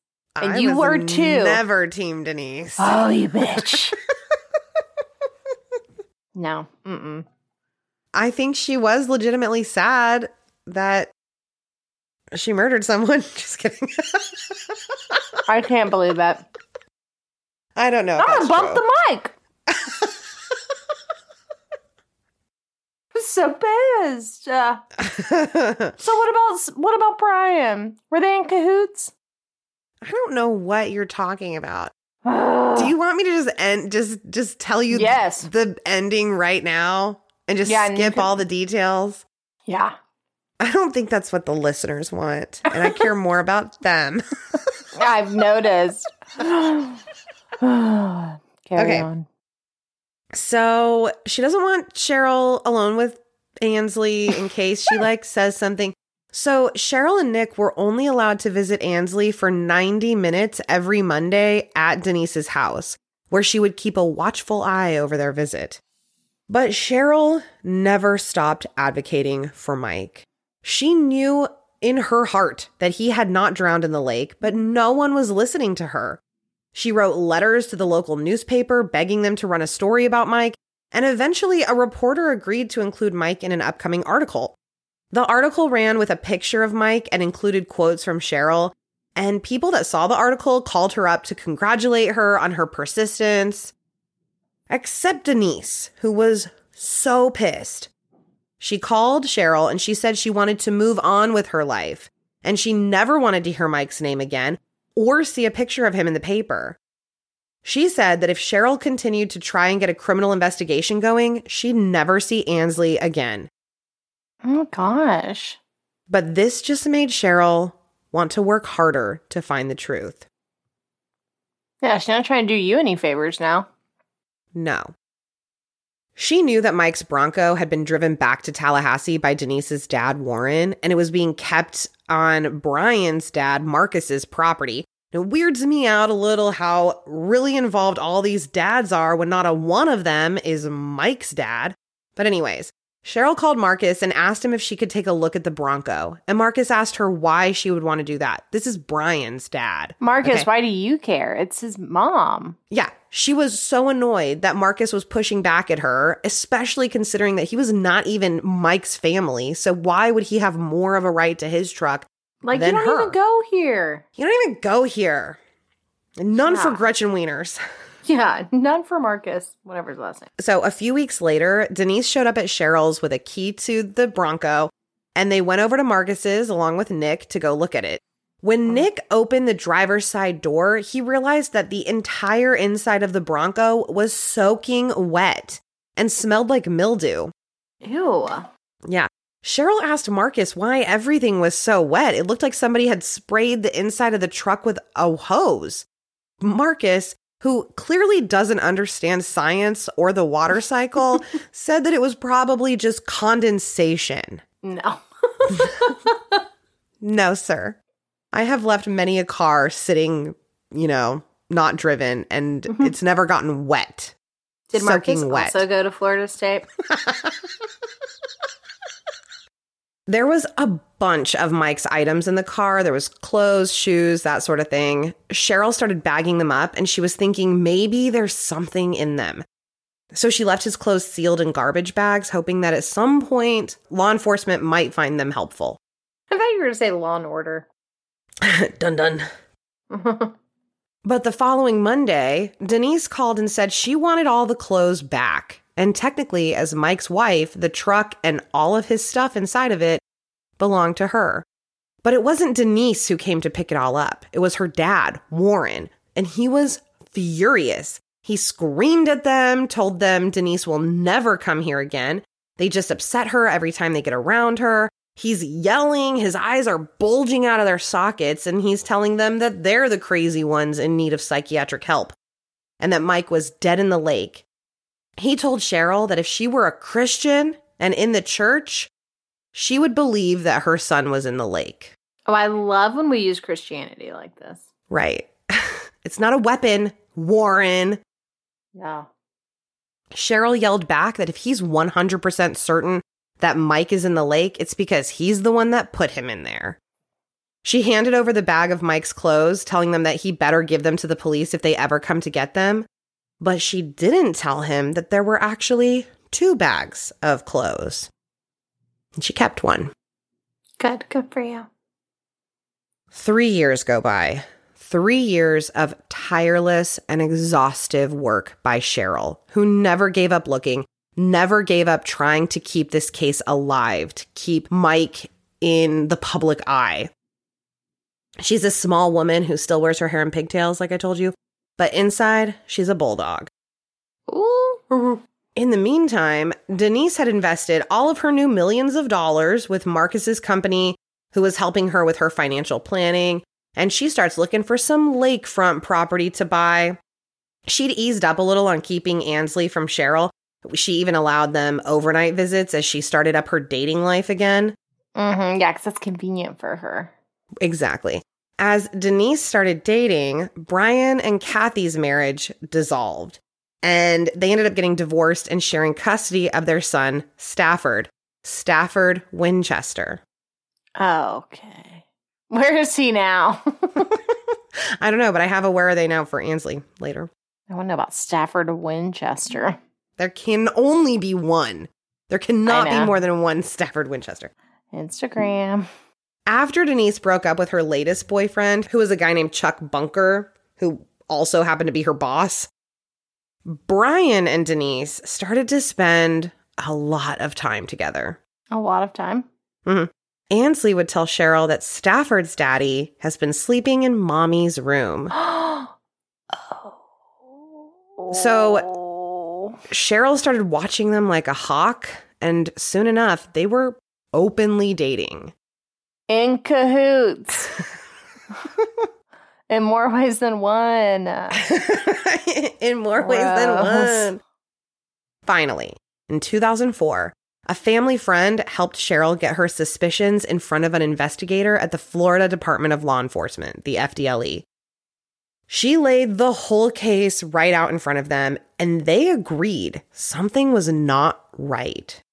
and I you were too. Never Team Denise. Oh, <laughs> you bitch. <laughs> no. Mm-mm. I think she was legitimately sad that she murdered someone. Just kidding. I can't believe that. I don't know. I'm gonna ah, bump the mic. So pissed. Uh, <laughs> so what about what about Brian? Were they in cahoots? I don't know what you're talking about. Do <sighs> you want me to just end just just tell you Yes. the ending right now and just Yeah, and skip can- all the details? Yeah. I don't think that's what the listeners want, and I care more about them. <laughs> I've noticed. <laughs> <sighs> <sighs> Carry Okay. on. So she doesn't want Cheryl alone with Anslee in <laughs> case she like says something. So Cheryl and Nick were only allowed to visit Anslee for 90 minutes every Monday at Denise's house, where she would keep a watchful eye over their visit. But Cheryl never stopped advocating for Mike. She knew in her heart that he had not drowned in the lake, but no one was listening to her. She wrote letters to the local newspaper begging them to run a story about Mike, and eventually a reporter agreed to include Mike in an upcoming article. The article ran with a picture of Mike and included quotes from Cheryl, and people that saw the article called her up to congratulate her on her persistence. Except Denise, who was so pissed. She called Cheryl and she said she wanted to move on with her life, and she never wanted to hear Mike's name again or see a picture of him in the paper. She said that if Cheryl continued to try and get a criminal investigation going, she'd never see Anslee again. Oh gosh. But this just made Cheryl want to work harder to find the truth. Yeah, she's not trying to do you any favors now. No. She knew that Mike's Bronco had been driven back to Tallahassee by Denise's dad, Warren, and it was being kept on Brian's dad, Marcus's property. It weirds me out a little how really involved all these dads are when not a one of them is Mike's dad. But, anyways, Cheryl called Marcus and asked him if she could take a look at the Bronco. And Marcus asked her why she would want to do that. This is Brian's dad. Marcus, Okay. why do you care? It's his mom. Yeah, she was so annoyed that Marcus was pushing back at her, especially considering that he was not even Mike's family. So why would he have more of a right to his truck? Like, you don't her. even go here. You don't even go here. None for Gretchen Wieners. <laughs> Yeah, none for Marcus, whatever his last name. So a few weeks later, Denise showed up at Cheryl's with a key to the Bronco, and they went over to Marcus's along with Nick to go look at it. When hmm. Nick opened the driver's side door, he realized that the entire inside of the Bronco was soaking wet and smelled like mildew. Ew. Yeah. Cheryl asked Marcus why everything was so wet. It looked like somebody had sprayed the inside of the truck with a hose. Marcus, who clearly doesn't understand science or the water <laughs> cycle, said that it was probably just condensation. No. <laughs> No, sir. I have left many a car sitting, you know, not driven, and Mhm. it's never gotten wet. Did Marcus wet. also go to Florida State? <laughs> There was a bunch of Mike's items in the car. There was clothes, shoes, that sort of thing. Cheryl started bagging them up and she was thinking maybe there's something in them. So she left his clothes sealed in garbage bags, hoping that at some point law enforcement might find them helpful. I thought you were going to say Law and Order. <laughs> dun dun. <laughs> But the following Monday, Denise called and said she wanted all the clothes back. And technically, as Mike's wife, the truck and all of his stuff inside of it belonged to her. But it wasn't Denise who came to pick it all up. It was her dad, Warren, and he was furious. He screamed at them, told them Denise will never come here again. They just upset her every time they get around her. He's yelling, his eyes are bulging out of their sockets, and he's telling them that they're the crazy ones in need of psychiatric help and that Mike was dead in the lake. He told Cheryl that if she were a Christian and in the church, she would believe that her son was in the lake. oh, I love when we use Christianity like this. Right. <laughs> it's not a weapon, Warren. Yeah. Cheryl yelled back that if he's 100% certain that Mike is in the lake, it's because he's the one that put him in there. She handed over the bag of Mike's clothes, telling them that he better give them to the police if they ever come to get them. But she didn't tell him that there were actually two bags of clothes. And she kept one. Good. Good for you. Three years go by. Three years of tireless and exhaustive work by Cheryl, who never gave up looking, never gave up trying to keep this case alive, to keep Mike in the public eye. She's a small woman who still wears her hair in pigtails, like I told you, but inside, she's a bulldog. Ooh. In the meantime, Denise had invested all of her new millions of dollars with Marcus's company, who was helping her with her financial planning, and she starts looking for some lakefront property to buy. She'd eased up a little on keeping Anslee from Cheryl. She even allowed them overnight visits as she started up her dating life again. Mm-hmm. Yeah, because that's convenient for her. Exactly. As Denise started dating, Brian and Kathy's marriage dissolved, and they ended up getting divorced and sharing custody of their son, Stafford. Stafford Winchester. Okay. Where is he now? <laughs> I don't know, but I have a where are they now for Anslee later. I want to know about Stafford Winchester. There can only be one. There cannot be more than one Stafford Winchester. Instagram. After Denise broke up with her latest boyfriend, who was a guy named Chuck Bunker, who also happened to be her boss, Brian and Denise started to spend a lot of time together. A lot of time. Mm-hmm. Anslee would tell Cheryl that Stafford's daddy has been sleeping in mommy's room. <gasps> oh. So- Cheryl started watching them like a hawk, and soon enough, they were openly dating. In cahoots <laughs> in more ways than one. <laughs> in more ways than one. Finally, in 2004, a family friend helped Cheryl get her suspicions in front of an investigator at the Florida Department of Law Enforcement, the FDLE. She laid the whole case right out in front of them, and they agreed something was not right.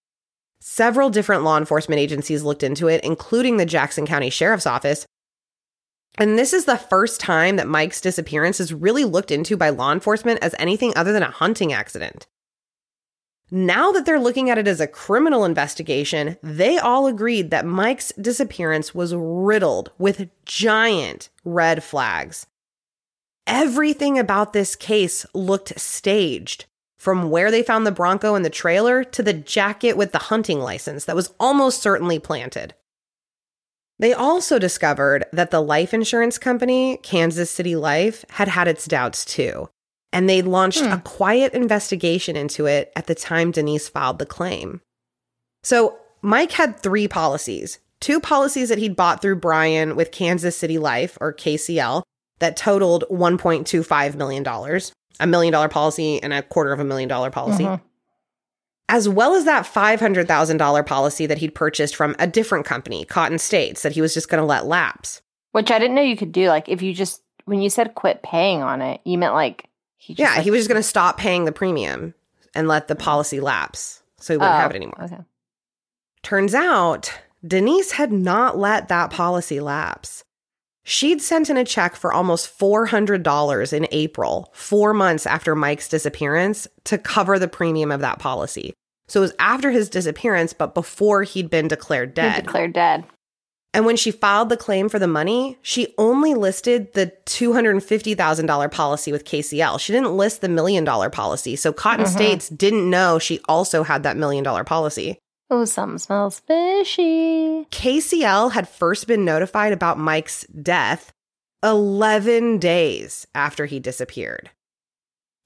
Several different law enforcement agencies looked into it, including the Jackson County Sheriff's Office. And this is the first time that Mike's disappearance is really looked into by law enforcement as anything other than a hunting accident. Now that they're looking at it as a criminal investigation, they all agreed that Mike's disappearance was riddled with giant red flags. Everything about this case looked staged, from where they found the Bronco in the trailer to the jacket with the hunting license that was almost certainly planted. They also discovered that the life insurance company, Kansas City Life, had had its doubts too. And they launched hmm. a quiet investigation into it at the time Denise filed the claim. So, Mike had three policies two policies that he'd bought through Brian with Kansas City Life, or KCL, that totaled $1.25 million, a million dollar policy and a quarter of a million dollar policy. Mm-hmm as well as that $500,000 policy that he'd purchased from a different company, Cotton States, that he was just going to let lapse. Which I didn't know you could do. Like, if you just, when you said quit paying on it, you meant like, he yeah, like, he was just going to stop paying the premium and let the policy lapse. So he wouldn't oh, have it anymore. Okay. Turns out Denise had not let that policy lapse. She'd sent in a check for almost $400 in April, four months after Mike's disappearance, to cover the premium of that policy. So it was after his disappearance, but before he'd been declared dead. He declared dead. And when she filed the claim for the money, she only listed the $250,000 policy with KCL. She didn't list the million dollar policy. So Cotton mm-hmm. States didn't know she also had that million dollar policy. Oh, something smells fishy. KCL had first been notified about Mike's death 11 days after he disappeared.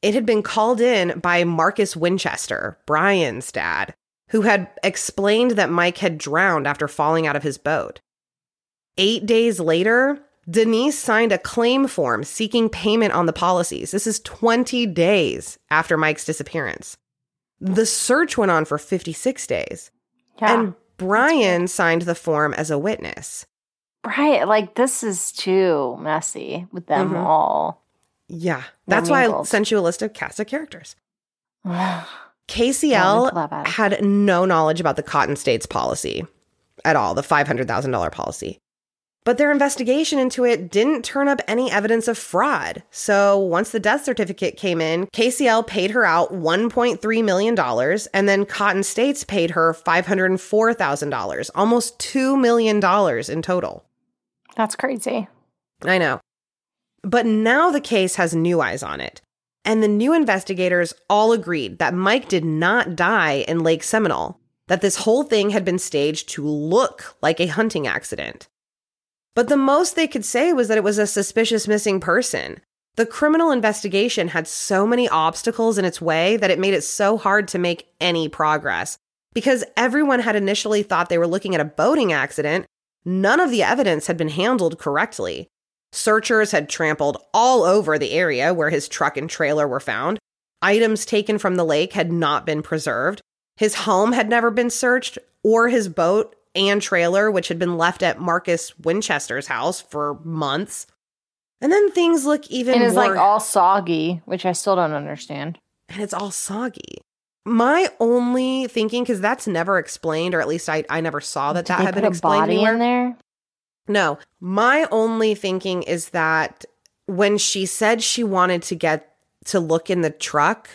It had been called in by Marcus Winchester, Brian's dad, who had explained that Mike had drowned after falling out of his boat. Eight days later, Denise signed a claim form seeking payment on the policies. This is 20 days after Mike's disappearance. The search went on for 56 days. Yeah. And Brian signed the form as a witness. Right. Like, this is too messy with them mm-hmm. all. Yeah. That's why I sent you a list of cast of characters. <sighs> KCL had no knowledge about the Cotton States policy at all, the $500,000 policy. But their investigation into it didn't turn up any evidence of fraud. So once the death certificate came in, KCL paid her out $1.3 million, and then Cotton States paid her $504,000, almost $2 million in total. That's crazy. I know. But now the case has new eyes on it. And the new investigators all agreed that Mike did not die in Lake Seminole, that this whole thing had been staged to look like a hunting accident. But the most they could say was that it was a suspicious missing person. The criminal investigation had so many obstacles in its way that it made it so hard to make any progress. Because everyone had initially thought they were looking at a boating accident, none of the evidence had been handled correctly. Searchers had trampled all over the area where his truck and trailer were found. Items taken from the lake had not been preserved. His home had never been searched, or his boat and trailer, which had been left at Marcus Winchester's house for months. And then things look even and it's more... like all soggy, which I still don't understand. And it's all soggy. My only thinking, because that's never explained, or at least I, I never saw that Did that had been explained body anywhere. in there. No, my only thinking is that when she said she wanted to get to look in the truck,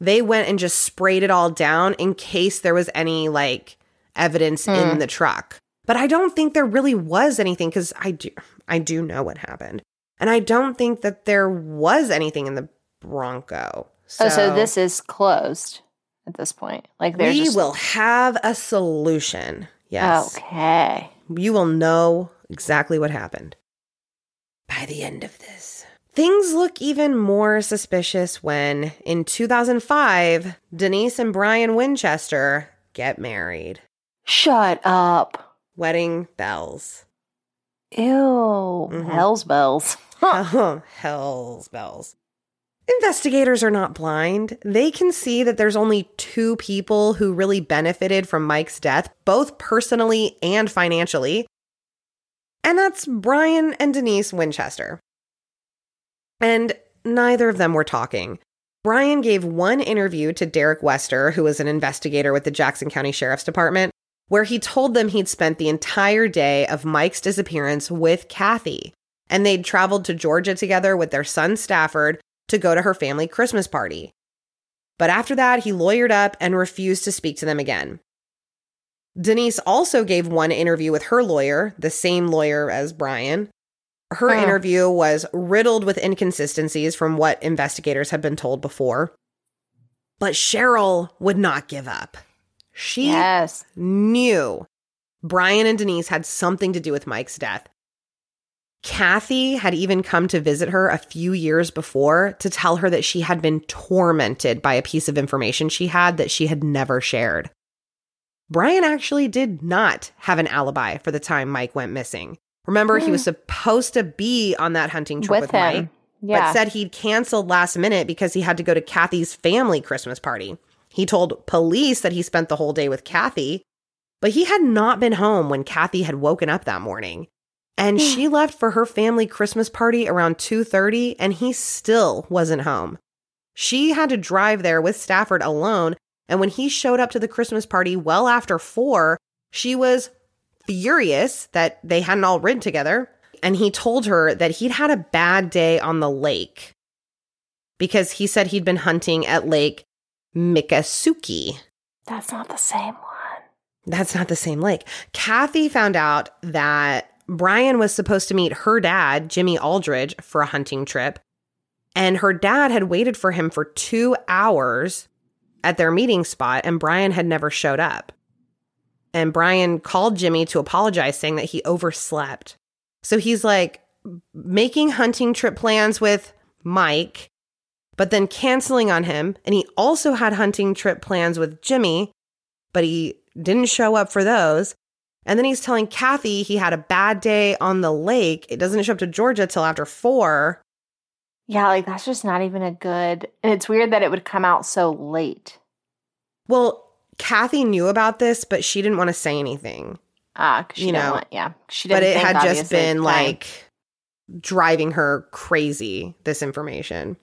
they went and just sprayed it all down in case there was any like evidence mm. in hmm. the truck. But I don't think there really was anything because I do I do know what happened. And I don't think that there was anything in the Bronco. So, oh, so this is closed at this point. Like we just... will have a solution. Yes. Okay. You will know exactly what happened by the end of this. Things look even more suspicious when, in 2005, Denise and Brian Winchester get married. Shut up. Wedding bells. Ew. Mm-hmm. Hell's bells. <laughs> <laughs> Hell's bells. Investigators are not blind. They can see that there's only two people who really benefited from Mike's death, both personally and financially. And that's Brian and Denise Winchester. And neither of them were talking. Brian gave one interview to Derek Wester, who was an investigator with the Jackson County Sheriff's Department, where he told them he'd spent the entire day of Mike's disappearance with Kathy, and they'd traveled to Georgia together with their son Stafford to go to her family Christmas party. But after that, he lawyered up and refused to speak to them again. Denise also gave one interview with her lawyer, the same lawyer as Brian. Her Huh. interview was riddled with inconsistencies from what investigators had been told before. But Cheryl would not give up. She Yes. knew Brian and Denise had something to do with Mike's death. Kathy had even come to visit her a few years before to tell her that she had been tormented by a piece of information she had that she had never shared. Brian actually did not have an alibi for the time Mike went missing. Remember, he was hmm. supposed to be on that hunting trip with, With Mike. Yeah. but said he'd canceled last minute because he had to go to Kathy's family Christmas party. He told police that he spent the whole day with Kathy, but he had not been home when Kathy had woken up that morning. And she left for her family Christmas party around 2:30 and he still wasn't home. She had to drive there with Stafford alone, and when he showed up to the Christmas party well after 4, she was furious that they hadn't all ridden together and he told her that he'd had a bad day on the lake because he said he'd been hunting at Lake Miccosukee. That's not the same one. That's not the same lake. Kathy found out that Brian was supposed to meet her dad, Jimmy Aldridge, for a hunting trip. And her dad had waited for him for two hours at their meeting spot, and Brian had never showed up. And Brian called Jimmy to apologize, saying that he overslept. So he's like making hunting trip plans with Mike, but then canceling on him. And he also had hunting trip plans with Jimmy, but he didn't show up for those. And then he's telling Kathy he had a bad day on the lake. It doesn't show up to Georgia till after four. Yeah, like that's just not even a good. And it's weird that it would come out so late. Well, Kathy knew about this, but she didn't want to say anything. Ah, she You didn't know, want, yeah, she didn't. But it think, had just been like driving her crazy, this information.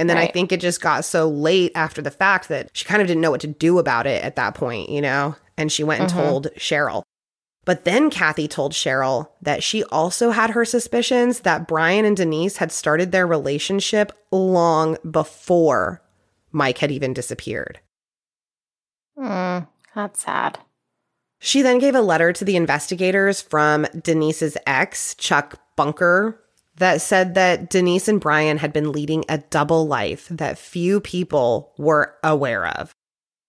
And then I think it just got so late after the fact that she kind of didn't know what to do about it at that point, you know? And she went and Mhm. told Cheryl. But then Kathy told Cheryl that she also had her suspicions that Brian and Denise had started their relationship long before Mike had even disappeared. Mm, that's sad. She then gave a letter to the investigators from Denise's ex, Chuck Bunker, that said that Denise and Brian had been leading a double life that few people were aware of.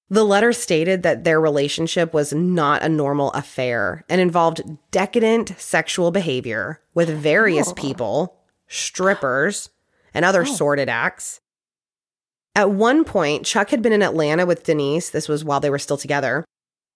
The letter stated that their relationship was not a normal affair and involved decadent sexual behavior with various Oh. people, strippers, and other oh. sordid acts. At one point, Chuck had been in Atlanta with Denise. This was while they were still together.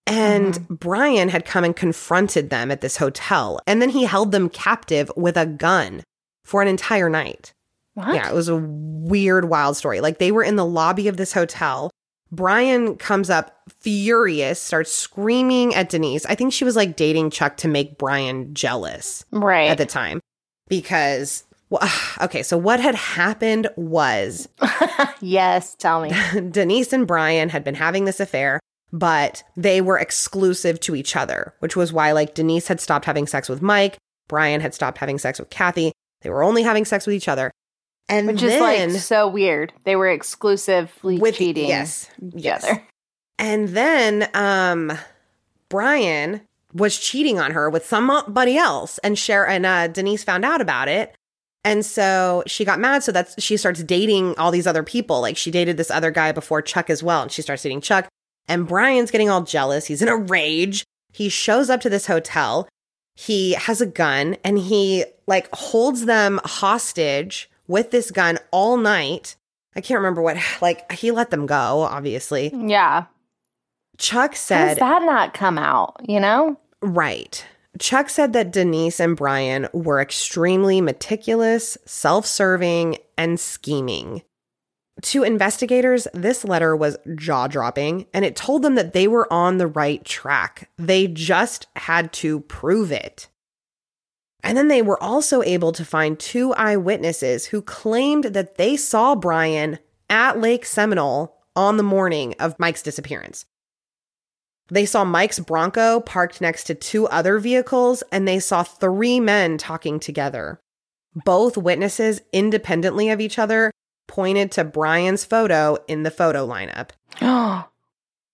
And mm-hmm. Brian had come and confronted them at this hotel. And then he held them captive with a gun for an entire night. What? Yeah, it was a weird, wild story. Like they were in the lobby of this hotel. Brian comes up furious, starts screaming at Denise. I think she was like dating Chuck to make Brian jealous right. at the time because, well, <sighs> okay, so what had happened was <laughs> yes, tell me. <laughs> Denise and Brian had been having this affair, but they were exclusive to each other, which was why, like, Denise had stopped having sex with Mike, Brian had stopped having sex with Kathy. They were only having sex with each other. And Which then, is like so weird. They were exclusively with cheating yes, yes. together. And then um Brian was cheating on her with somebody else and Cher and uh, Denise found out about it. And so she got mad. So that's she starts dating all these other people. Like she dated this other guy before Chuck as well. And she starts dating Chuck. And Brian's getting all jealous. He's in a rage. He shows up to this hotel. He has a gun and he like holds them hostage with this gun all night. I can't remember what, <sighs> like, he let them go, obviously. Yeah. Chuck How does said, that not come out? You know? right. Chuck said that Denise and Brian were extremely meticulous, self serving, and scheming. To investigators, this letter was jaw dropping and it told them that they were on the right track. They just had to prove it. And then they were also able to find two eyewitnesses who claimed that they saw Brian at Lake Seminole on the morning of Mike's disappearance. They saw Mike's Bronco parked next to two other vehicles, and they saw three men talking together. Both witnesses, independently of each other, pointed to Brian's photo in the photo lineup. <gasps>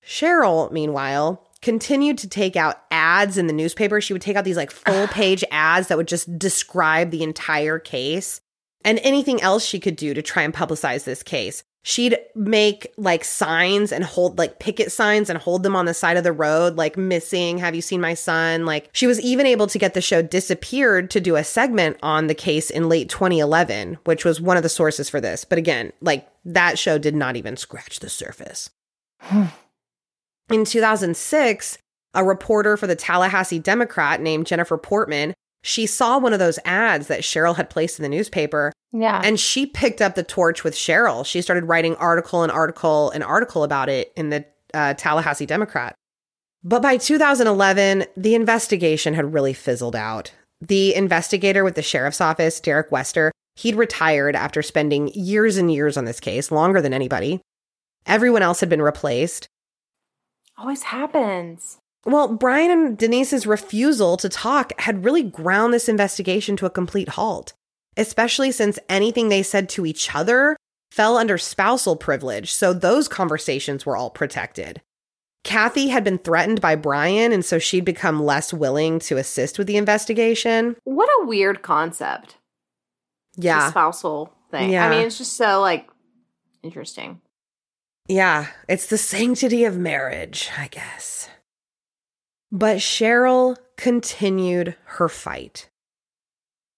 Cheryl, meanwhile, continued to take out ads in the newspaper. She would take out these like full <sighs> page ads that would just describe the entire case and anything else she could do to try and publicize this case. She'd make like signs and hold like picket signs and hold them on the side of the road, like missing. Have you seen my son? Like she was even able to get the show disappeared to do a segment on the case in late 2011, which was one of the sources for this. But again, like that show did not even scratch the surface. <sighs> in 2006, a reporter for the Tallahassee Democrat named Jennifer Portman she saw one of those ads that Cheryl had placed in the newspaper. Yeah. And she picked up the torch with Cheryl. She started writing article and article and article about it in the uh, Tallahassee Democrat. But by 2011, the investigation had really fizzled out. The investigator with the sheriff's office, Derek Wester, he'd retired after spending years and years on this case, longer than anybody. Everyone else had been replaced. Always happens. Well, Brian and Denise's refusal to talk had really ground this investigation to a complete halt, especially since anything they said to each other fell under spousal privilege, so those conversations were all protected. Kathy had been threatened by Brian, and so she'd become less willing to assist with the investigation. What a weird concept. Yeah. The spousal thing. Yeah. I mean, it's just so like interesting. Yeah, it's the sanctity of marriage, I guess. But Cheryl continued her fight.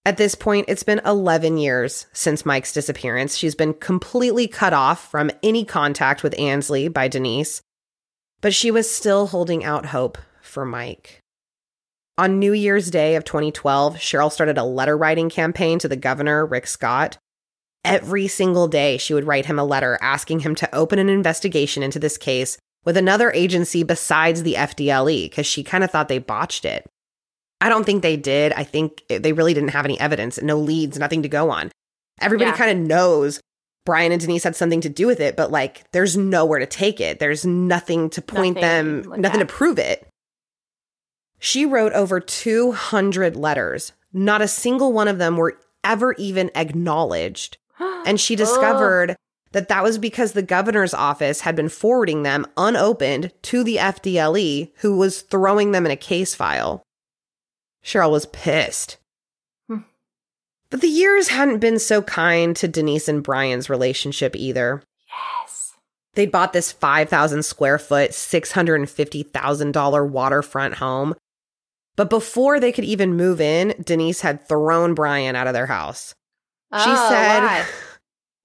At this point, it's been 11 years since Mike's disappearance. She's been completely cut off from any contact with Anslee by Denise, but she was still holding out hope for Mike. On New Year's Day of 2012, Cheryl started a letter writing campaign to the governor, Rick Scott. Every single day, she would write him a letter asking him to open an investigation into this case with another agency besides the FDLE because she kind of thought they botched it. I don't think they did. I think they really didn't have any evidence, no leads, nothing to go on. Everybody Yeah. kind of knows Brian and Denise had something to do with it, but like there's nowhere to take it. There's nothing to point Nothing them, like nothing that. to prove it. She wrote over 200 letters. Not a single one of them were ever even acknowledged. <gasps> And she discovered that that was because the governor's office had been forwarding them unopened to the FDLE, who was throwing them in a case file. Cheryl was pissed. Hmm. But the years hadn't been so kind to Denise and Brian's relationship either. yes. They'd bought this 5,000 square foot, $650,000 waterfront home. But before they could even move in, Denise had thrown Brian out of their house. She Oh, said? <laughs>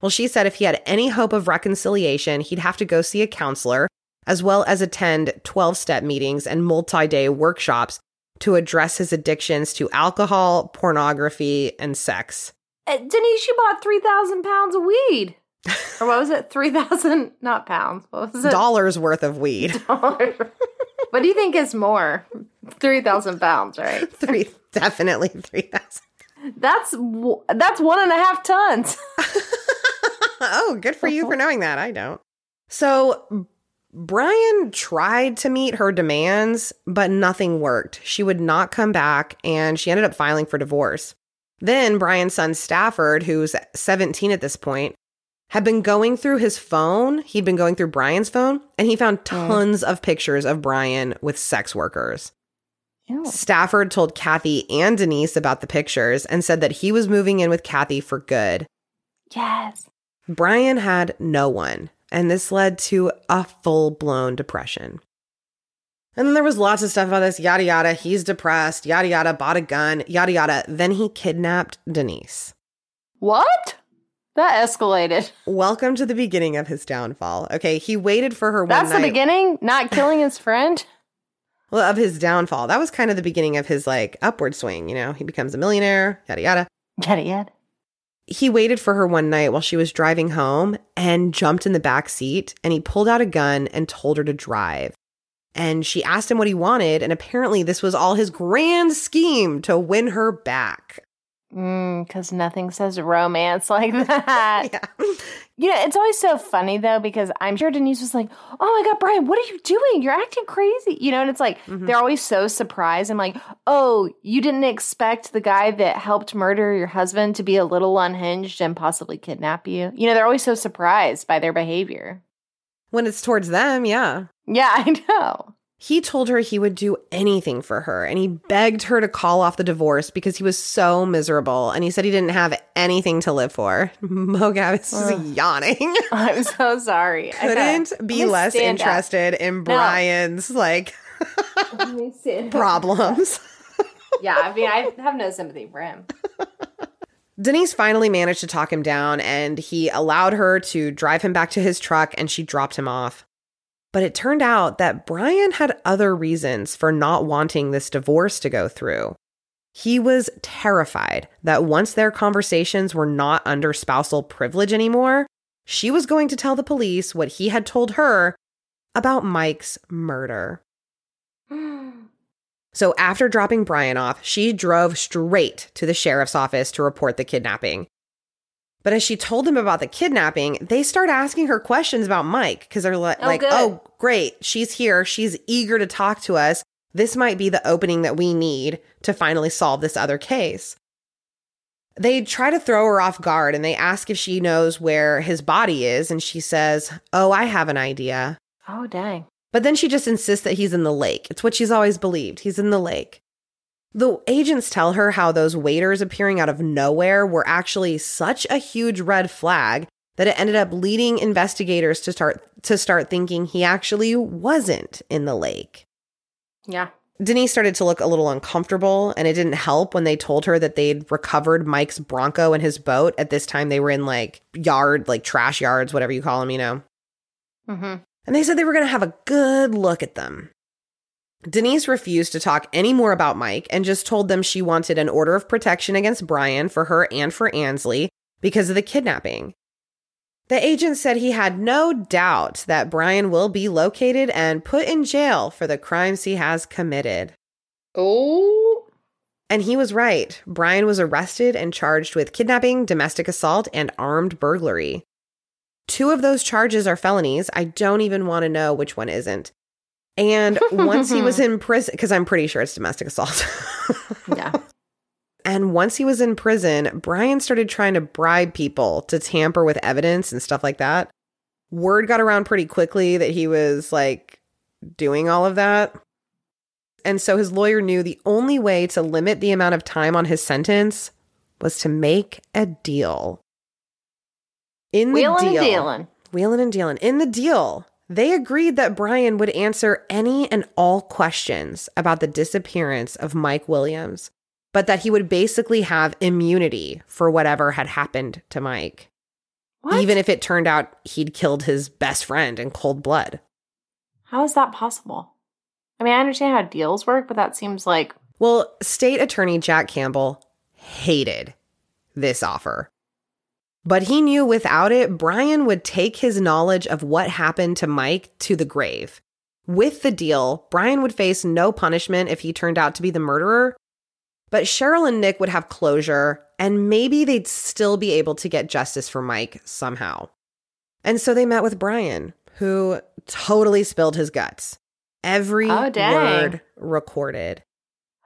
well, she said if he had any hope of reconciliation, he'd have to go see a counselor, as well as attend 12 step meetings and multi day workshops to address his addictions to alcohol, pornography, and sex. Uh, Denise, you bought 3,000 pounds of weed. or what was it? <laughs> 3,000, not pounds. What was it? Dollars worth of weed. <laughs> Dollars. what do you think is more? 3,000 pounds, right? <laughs> Three, definitely 3,000. That's that's one and a half tons. Oh, good for you for uh-huh. knowing that. I don't. So, Brian tried to meet her demands, but nothing worked. She would not come back, and she ended up filing for divorce. Then, Brian's son Stafford, who's 17 at this point, had been going through his phone. He'd been going through Brian's phone, and he found mm. tons of pictures of Brian with sex workers. Stafford told Kathy and Denise about the pictures and said that he was moving in with Kathy for good. Yes. Brian had no one, and this led to a full blown depression. And then there was lots of stuff about this yada yada. He's depressed, yada yada, bought a gun, yada yada. Then he kidnapped Denise. What? That escalated. <laughs> Welcome to the beginning of his downfall. Okay, he waited for her one That's the night. beginning? Not <laughs> killing his friend? Well, of his downfall. That was kind of the beginning of his like upward swing. You know, he becomes a millionaire, yada yada. Yada yada. He waited for her one night while she was driving home and jumped in the back seat and he pulled out a gun and told her to drive. And she asked him what he wanted, and apparently this was all his grand scheme to win her back. Because mm, nothing says romance <laughs> like that. yeah. You know, it's always so funny though, because I'm sure Denise was like, Oh my God, Brian, what are you doing? You're acting crazy. You know, and it's like, mm-hmm. they're always so surprised. I'm like, Oh, you didn't expect the guy that helped murder your husband to be a little unhinged and possibly kidnap you? You know, they're always so surprised by their behavior. When it's towards them, yeah. Yeah, <laughs> I know. He told her he would do anything for her and he begged her to call off the divorce because he was so miserable and he said he didn't have anything to live for. <laughs> Mogab is uh, yawning. <laughs> I'm so sorry. Couldn't be less interested <laughs> up. in Brian's no. like problems. yeah, I mean, I have no sympathy for him. Denise finally managed to talk him down and he allowed her to drive him back to his truck and she dropped him off. But it turned out that Brian had other reasons for not wanting this divorce to go through. He was terrified that once their conversations were not under spousal privilege anymore, she was going to tell the police what he had told her about Mike's murder. so after dropping Brian off, she drove straight to the sheriff's office to report the kidnapping. But as she told them about the kidnapping, they start asking her questions about Mike because they're like, oh, like, oh, great, she's here. She's eager to talk to us. This might be the opening that we need to finally solve this other case. They try to throw her off guard and they ask if she knows where his body is. And she says, Oh, I have an idea. Oh, dang. But then she just insists that he's in the lake. It's what she's always believed. He's in the lake. The agents tell her how those waders appearing out of nowhere were actually such a huge red flag that it ended up leading investigators to start to start thinking he actually wasn't in the lake. Yeah. Denise started to look a little uncomfortable, and it didn't help when they told her that they'd recovered Mike's Bronco and his boat. At this time, they were in like yard, like trash yards, whatever you call them, you know. Mm-hmm. And they said they were going to have a good look at them. Denise refused to talk any more about Mike and just told them she wanted an order of protection against Brian for her and for Anslee because of the kidnapping. The agent said he had no doubt that Brian will be located and put in jail for the crimes he has committed. Oh. And he was right. Brian was arrested and charged with kidnapping, domestic assault, and armed burglary. Two of those charges are felonies. I don't even want to know which one isn't. And once he was <laughs> in prison, because I'm pretty sure it's domestic assault. <laughs> yeah. And once he was in prison, Brian started trying to bribe people to tamper with evidence and stuff like that. Word got around pretty quickly that he was like doing all of that. And so his lawyer knew the only way to limit the amount of time on his sentence was to make a deal. In the wheeling deal, and dealing. Wheeling and dealing. In the deal, they agreed that Brian would answer any and all questions about the disappearance of Mike Williams, but that he would basically have immunity for whatever had happened to Mike. What? Even if it turned out he'd killed his best friend in cold blood. How is that possible? I mean, I understand how deals work, but that seems like. Well, state attorney Jack Campbell hated this offer. But he knew without it, Brian would take his knowledge of what happened to Mike to the grave. With the deal, Brian would face no punishment if he turned out to be the murderer. But Cheryl and Nick would have closure, and maybe they'd still be able to get justice for Mike somehow. And so they met with Brian, who totally spilled his guts. Every oh, word recorded. <gasps>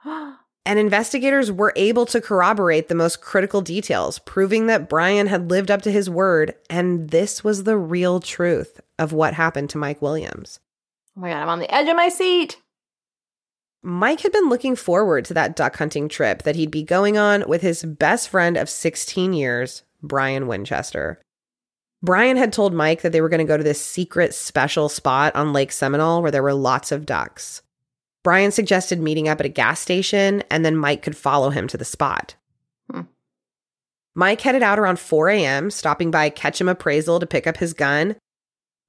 <gasps> And investigators were able to corroborate the most critical details, proving that Brian had lived up to his word. And this was the real truth of what happened to Mike Williams. Oh my God, I'm on the edge of my seat. Mike had been looking forward to that duck hunting trip that he'd be going on with his best friend of 16 years, Brian Winchester. Brian had told Mike that they were going to go to this secret special spot on Lake Seminole where there were lots of ducks. Brian suggested meeting up at a gas station, and then Mike could follow him to the spot. Hmm. Mike headed out around 4 a.m., stopping by Ketchum Appraisal to pick up his gun.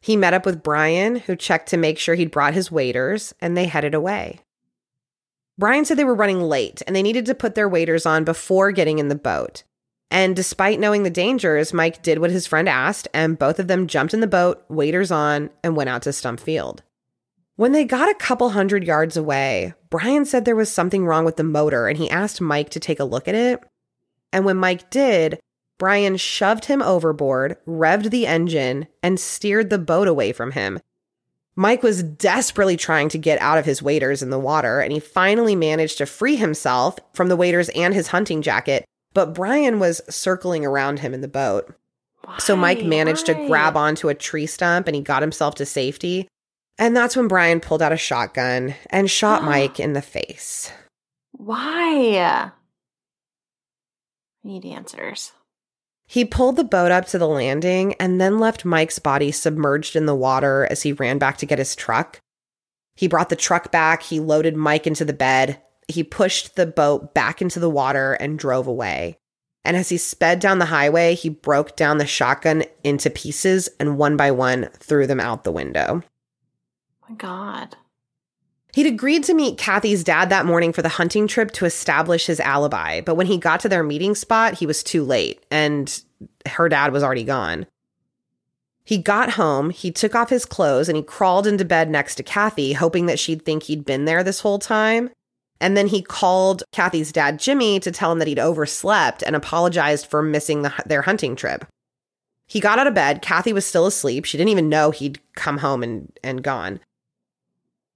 He met up with Brian, who checked to make sure he'd brought his waders, and they headed away. Brian said they were running late and they needed to put their waders on before getting in the boat. And despite knowing the dangers, Mike did what his friend asked, and both of them jumped in the boat, waders on, and went out to Stump Field. When they got a couple hundred yards away, Brian said there was something wrong with the motor and he asked Mike to take a look at it. And when Mike did, Brian shoved him overboard, revved the engine, and steered the boat away from him. Mike was desperately trying to get out of his waders in the water, and he finally managed to free himself from the waders and his hunting jacket. But Brian was circling around him in the boat. Why? So Mike managed Why? to grab onto a tree stump and he got himself to safety. And that's when Brian pulled out a shotgun and shot <gasps> Mike in the face. Why? I need answers. He pulled the boat up to the landing and then left Mike's body submerged in the water as he ran back to get his truck. He brought the truck back, he loaded Mike into the bed, he pushed the boat back into the water and drove away. And as he sped down the highway, he broke down the shotgun into pieces and one by one threw them out the window. My God. He'd agreed to meet Kathy's dad that morning for the hunting trip to establish his alibi, but when he got to their meeting spot, he was too late and her dad was already gone. He got home, he took off his clothes, and he crawled into bed next to Kathy, hoping that she'd think he'd been there this whole time. And then he called Kathy's dad, Jimmy, to tell him that he'd overslept and apologized for missing the, their hunting trip. He got out of bed. Kathy was still asleep. She didn't even know he'd come home and, and gone.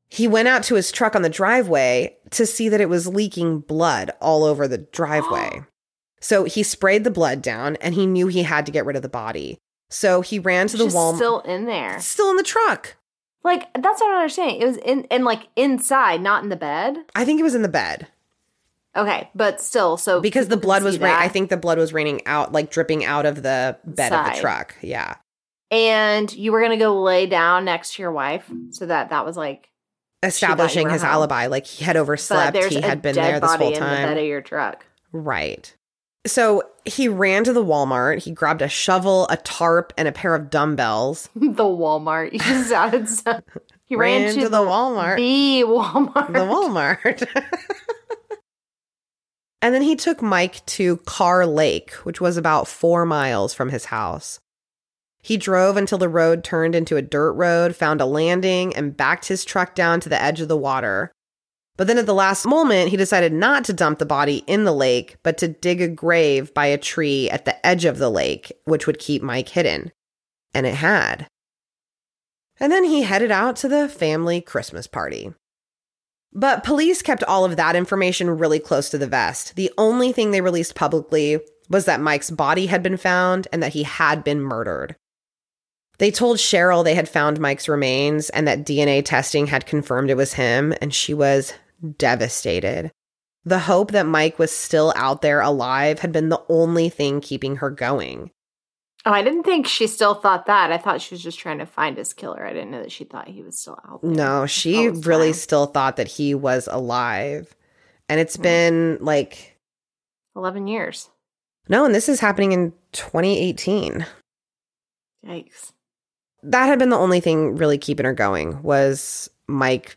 He went out to his truck on the driveway to see that it was leaking blood all over the driveway. <gasps> so he sprayed the blood down and he knew he had to get rid of the body. So he ran to the wall. still in there. still in the truck. Like that's what I'm understanding. It was in and like inside, not in the bed. I think it was in the bed Okay, but still, so because the blood was ra- I think the blood was raining out like dripping out of the bed of the truck. Yeah. And you were gonna go lay down next to your wife, so that that was like. Establishing his home. alibi like he had overslept, he had been there this whole in the bed time. of your truck. Right. So he ran to the Walmart. He grabbed a shovel, a tarp, and a pair of dumbbells. <laughs> the Walmart. You just added <laughs> some. He ran, Ran to, to the Walmart. The Walmart. the Walmart. <laughs> and then he took Mike to Carr Lake, which was about four miles from his house. He drove until the road turned into a dirt road, found a landing, and backed his truck down to the edge of the water. But then at the last moment, he decided not to dump the body in the lake, but to dig a grave by a tree at the edge of the lake, which would keep Mike hidden. And it had. And then he headed out to the family Christmas party. But police kept all of that information really close to the vest. The only thing they released publicly was that Mike's body had been found and that he had been murdered. They told Cheryl they had found Mike's remains and that DNA testing had confirmed it was him, and she was devastated. The hope that Mike was still out there alive had been the only thing keeping her going. Oh, I didn't think she still thought that. I thought she was just trying to find his killer. I didn't know that she thought he was still out there. No, she all really time. still thought that he was alive. And it's Mm. been like, Eleven years. no, and this is happening in 2018. Yikes. That had been the only thing really keeping her going was Mike,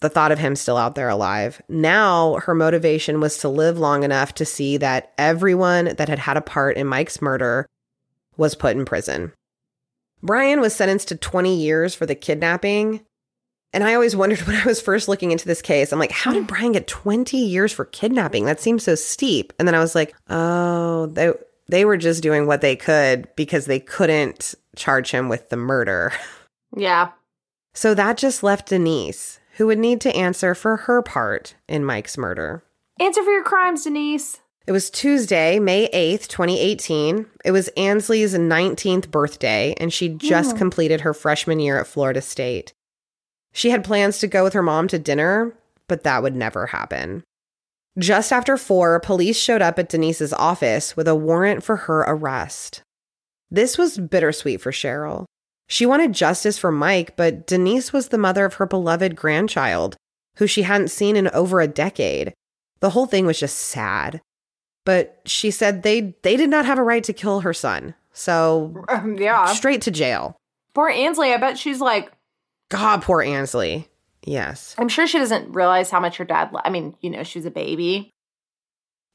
the thought of him still out there alive. Now her motivation was to live long enough to see that everyone that had had a part in Mike's murder was put in prison. Brian was sentenced to 20 years for the kidnapping. And I always wondered <laughs> when I was first looking into this case, I'm like, how did Brian get 20 years for kidnapping? That seems so steep. And then I was like, oh, they were just doing what they could because they couldn't charge him with the murder. Yeah. So that just left Denise, who would need to answer for her part in Mike's murder. Answer for your crimes, Denise. It was Tuesday, May 8th, 2018. It was Anslee's 19th birthday, and she just Oh. completed her freshman year at Florida State. She had plans to go with her mom to dinner, but that would never happen. Just after four, police showed up at Denise's office with a warrant for her arrest. This was bittersweet for Cheryl. She wanted justice for Mike, but Denise was the mother of her beloved grandchild, who she hadn't seen in over a decade. The whole thing was just sad. But she said they they did not have a right to kill her son. So Um, <laughs> yeah. straight to jail. Poor Anslee. I bet she's like, God, poor Anslee. Yes. I'm sure she doesn't realize how much her dad. I mean, you know, she was a baby.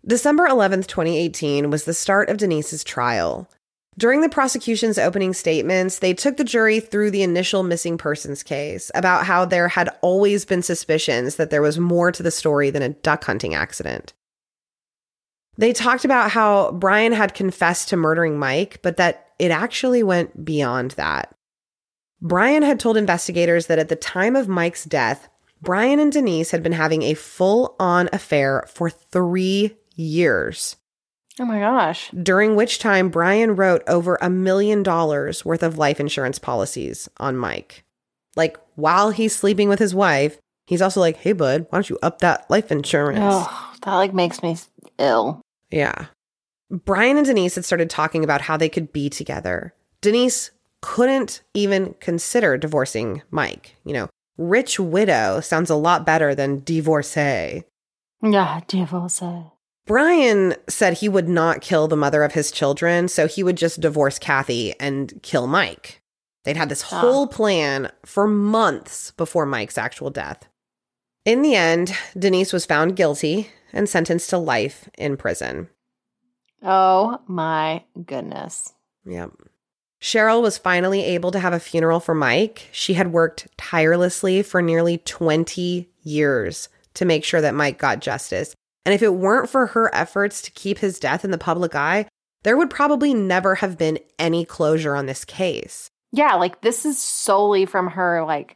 December 11th, 2018 was the start of Denise's trial. During the prosecution's opening statements, they took the jury through the initial missing persons case about how there had always been suspicions that there was more to the story than a duck hunting accident. They talked about how Brian had confessed to murdering Mike, but that it actually went beyond that. Brian had told investigators that at the time of Mike's death, Brian and Denise had been having a full on affair for three years. Oh my gosh. During which time, Brian wrote over a million dollars worth of life insurance policies on Mike. Like while he's sleeping with his wife, he's also like, hey, bud, why don't you up that life insurance? Oh, that like makes me ill. Yeah. Brian and Denise had started talking about how they could be together. Denise couldn't even consider divorcing Mike. You know, rich widow sounds a lot better than divorcee. Yeah, divorcee. Brian said he would not kill the mother of his children, so he would just divorce Kathy and kill Mike. They'd had this whole plan for months before Mike's actual death. In the end, Denise was found guilty and sentenced to life in prison. Oh my goodness. Yep. Cheryl was finally able to have a funeral for Mike. She had worked tirelessly for nearly 20 years to make sure that Mike got justice. And if it weren't for her efforts to keep his death in the public eye, there would probably never have been any closure on this case. Yeah, like this is solely from her like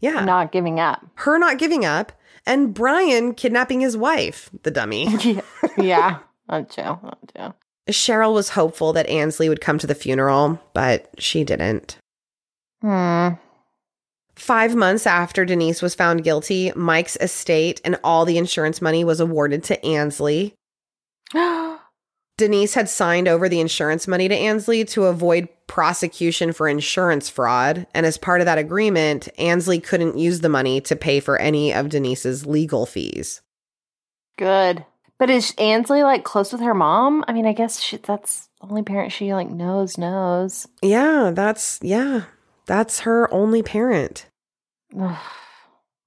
Yeah. not giving up. her not giving up and Brian kidnapping his wife, the dummy. <laughs> yeah. yeah. Not too. Not too. Cheryl was hopeful that Anslee would come to the funeral, but she didn't. Hmm. Five months after Denise was found guilty, Mike's estate and all the insurance money was awarded to Anslee. <gasps> Denise had signed over the insurance money to Anslee to avoid prosecution for insurance fraud. And as part of that agreement, Ansley couldn't use the money to pay for any of Denise's legal fees. Good. But is Anslee like close with her mom? I mean, I guess she, that's the only parent she like knows knows. Yeah, that's, yeah, that's her only parent.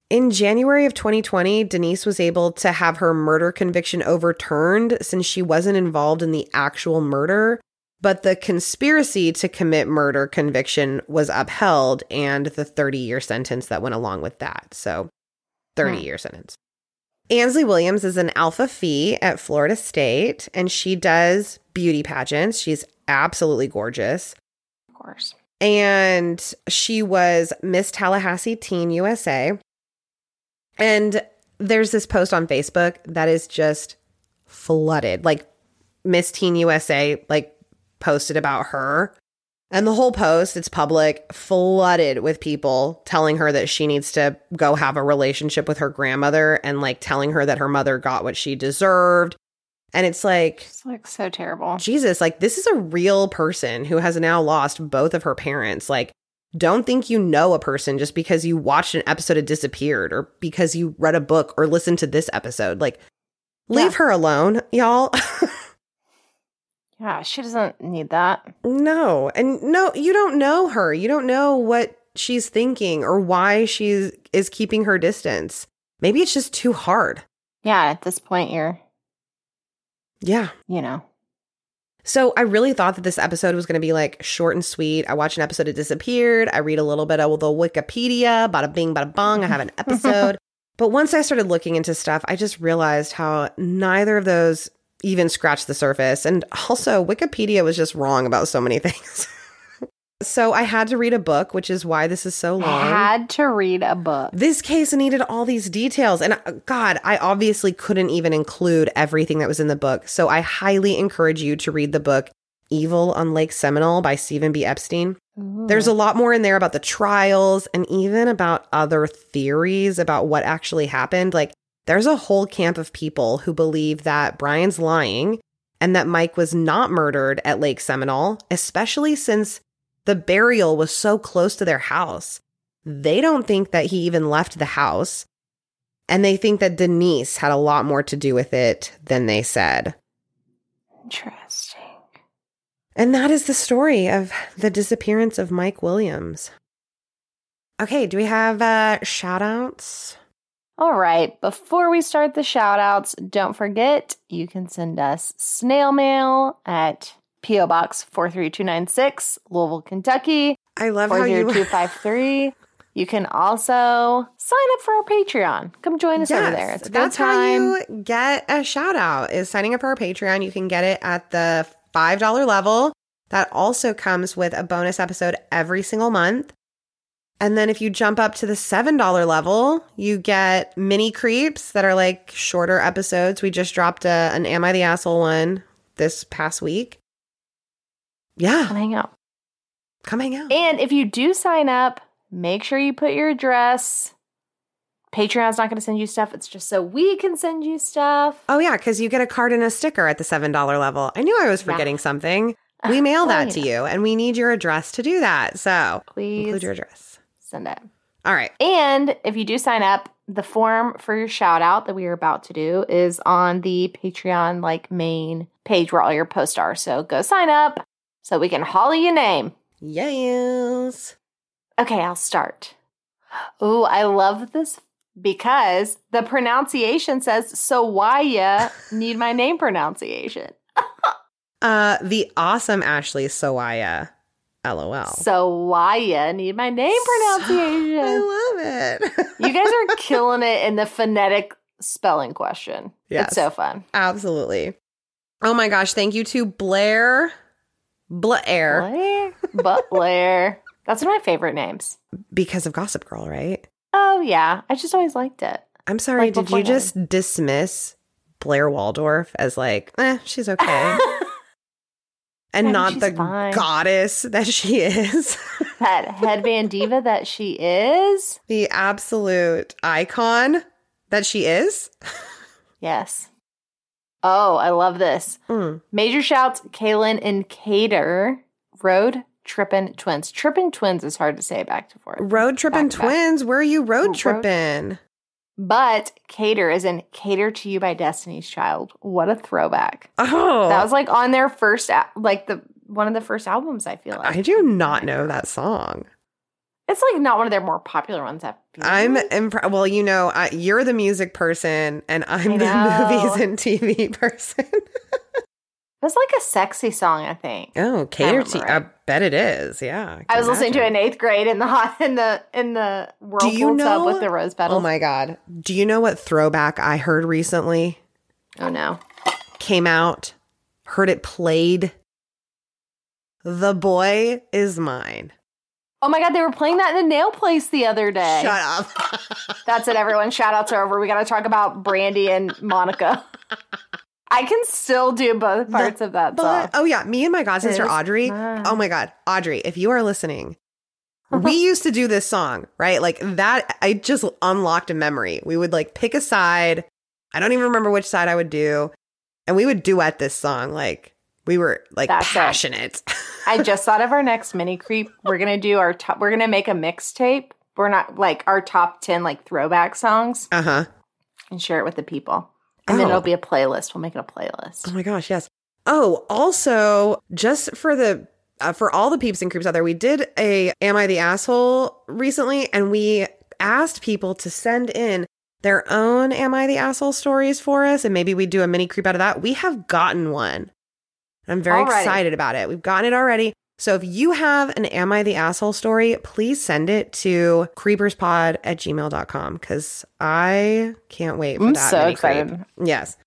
In January of 2020, Denise was able to have her murder conviction overturned since she wasn't involved in the actual murder, but the conspiracy to commit murder conviction was upheld and the 30 year sentence that went along with that. So, 30 Hmm. year sentence. Anslee Williams is an Alpha Phi at Florida State and she does beauty pageants. She's absolutely gorgeous. Of course. And she was Miss Tallahassee Teen USA. And there's this post on Facebook that is just flooded. Like Miss Teen USA like posted about her. And the whole post, it's public, flooded with people telling her that she needs to go have a relationship with her grandmother and like telling her that her mother got what she deserved. And it's like, It's like so terrible. Jesus, like this is a real person who has now lost both of her parents. Like, don't think you know a person just because you watched an episode of Disappeared or because you read a book or listened to this episode. Like, leave Yeah. her alone, y'all. <laughs> Yeah, she doesn't need that. no. And no, you don't know her. You don't know what she's thinking or why she is keeping her distance. Maybe it's just too hard. Yeah, at this point, you're, Yeah. you know, So I really thought that this episode was going to be like short and sweet. I watch an episode of Disappeared. I read a little bit of the Wikipedia, bada bing, bada bong. I have an <laughs> episode. but once I started looking into stuff, I just realized how neither of those even scratch the surface. And also, Wikipedia was just wrong about so many <laughs> things. so I had to read a book, which is why this is so long. had to read a book. This case needed all these details. And uh, God, I obviously couldn't even include everything that was in the book. So I highly encourage you to read the book Evil on Lake Seminole by Stephen B. Epstein. There's a lot more in there about the trials and even about other theories about what actually happened. Like, there's a whole camp of people who believe that Brian's lying and that Mike was not murdered at Lake Seminole, especially since the burial was so close to their house. They don't think that he even left the house. And they think that Denise had a lot more to do with it than they said. Interesting. And that is the story of the disappearance of Mike Williams. Okay, do we have uh shout outs? All right. Before we start the shout outs, don't forget you can send us snail mail at P.O. Box 43296, Louisville, Kentucky, I love how you <laughs> 40253. You can also sign up for our Patreon. Come join us over there. It's a that's good how you get a shout out is signing up for our Patreon. You can get it at the $5 level. That also comes with a bonus episode every single month. And then if you jump up to the $7 level, you get mini creeps that are like shorter episodes. We just dropped a, an Am I the Asshole one this past week. Yeah, Come hang out. come hang out. And if you do sign up, make sure you put your address. Patreon's not going to send you stuff. It's just so we can send you stuff. Oh, yeah, because you get a card and a sticker at the $7 level. I knew I was Yeah. forgetting something. <laughs> We mail that oh, to you you, and we need your address to do that. So Please include your address. Send it. All right. And if you do sign up, the form for your shout out that we are about to do is on the Patreon like main page where all your posts are. So go sign up so we can holly your name. Yes. Okay, I'll start. Oh, I love this because the pronunciation says so why ya <laughs> need my name pronunciation. <laughs> Uh, the awesome Ashley Sawaya. LOL. So why ya need my name pronunciation. I love it. you guys are <laughs> killing it in the phonetic spelling question. Yes. It's so fun. Absolutely. Oh my gosh. Thank you to Blair. Blair. Blair Butler. That's one of my favorite names. Because of Gossip Girl, right? Oh yeah, I just always liked it. I'm sorry. Like did you just dismiss Blair Waldorf as like, eh, she's okay? <laughs> and Yeah, not the fine. goddess that she is. <laughs> that headband diva that she is. the absolute icon that she is. Yes. Oh, I love this. Mm. Major shouts, Kaylin and Cater, Road Trippin' Twins. Trippin' Twins is hard to say back to forth. Road trippin' to back. twins. Where are you road Road- tripping? But Cater is in Cater to You by Destiny's Child. What a throwback. Oh, That was like on their first, al- like the one of the first albums, I feel like. I do not know that song. It's like not one of their more popular ones. I feel I'm like. impre- well, you know, I, you're the music person, and I'm the movies and TV <laughs> person. It's like a sexy song, I think. oh, cater to. I bet it is. Yeah, I can was listening to it in eighth grade in the hot in the in the whirlpool you tub know- with the rose petals. Oh my god! Do you know what throwback I heard recently? Oh no! Came out, heard it played. The boy is mine. Oh my god! They were playing that in a nail place the other day. Shut up. That's it, everyone. Shout outs are over. We got to talk about Brandy and Monica. <laughs> I can still do both parts of that song. But oh yeah, me and my god sister Audrey. Oh my god, Audrey, if you are listening, <laughs> we used to do this song, right? Like that I just unlocked a memory. We would like pick a side. I don't even remember which side I would do, and we would duet this song like we were like That's passionate. I <laughs> just thought of our next mini creep. We're gonna do our top. We're gonna make a mixtape. We're not like our top ten like throwback songs uh-huh. and share it with the people. And then Oh. it'll be a playlist. We'll make it a playlist. Oh my gosh, yes. Oh, also, just for the uh, for all the peeps and creeps out there, we did a "Am I the Asshole" recently, and we asked people to send in their own "Am I the Asshole" stories for us, and maybe we do a mini creep out of that. We have gotten one. I'm very Alrighty. excited about it. We've gotten it already. So if you have an Am I the Asshole story, please send it to creeperspod at gmail.com because I can't wait for I'm that. so mini creep. excited. Yes.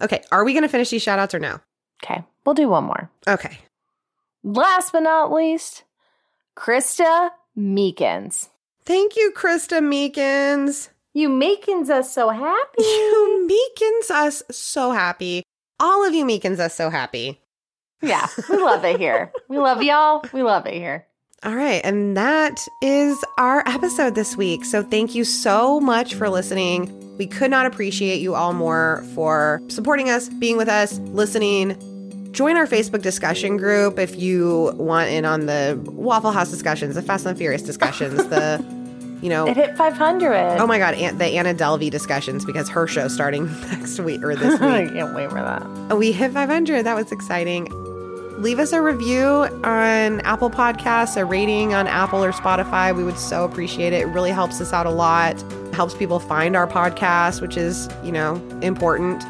Okay. Are we going to finish these shout outs or no? Okay, we'll do one more. Okay. Last but not least, Krista Meekins. Thank you, Krista Meekins. You Meekins us so happy. You Meekins us so happy. All of you Meekins us so happy. Yeah, we love it here. We love y'all. We love it here. All right. And that is our episode this week. So thank you so much for listening. We could not appreciate you all more for supporting us, being with us, listening. Join our Facebook discussion group if you want in on the Waffle House discussions, the Fast and Furious discussions, the, <laughs> you know, It hit 500. Oh my god, Aunt, the Anna Delvey discussions because her show's starting <laughs> next week or this <laughs> week. I can't wait for that. Oh, we hit 500. That was exciting. Leave us a review on Apple Podcasts, a rating on Apple or Spotify. We would so appreciate it. It really helps us out a lot. It helps people find our podcast, which is, you know, important.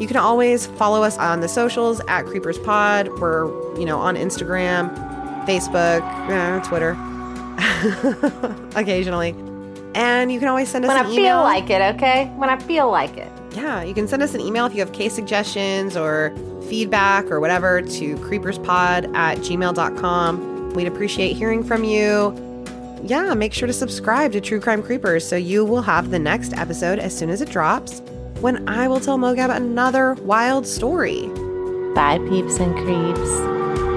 You can always follow us on the socials at Creepers Pod. We're, you know, on Instagram, Facebook, uh, Twitter. <laughs> occasionally. And you can always send us an email. when I email. feel like it, okay? When I feel like it. Yeah, you can send us an email if you have case suggestions or feedback or whatever to creeperspod at gmail.com. We'd appreciate hearing from you. Yeah, make sure to subscribe to True Crime Creepers so you will have the next episode as soon as it drops when I will tell Mogab another wild story. Bye, peeps and creeps.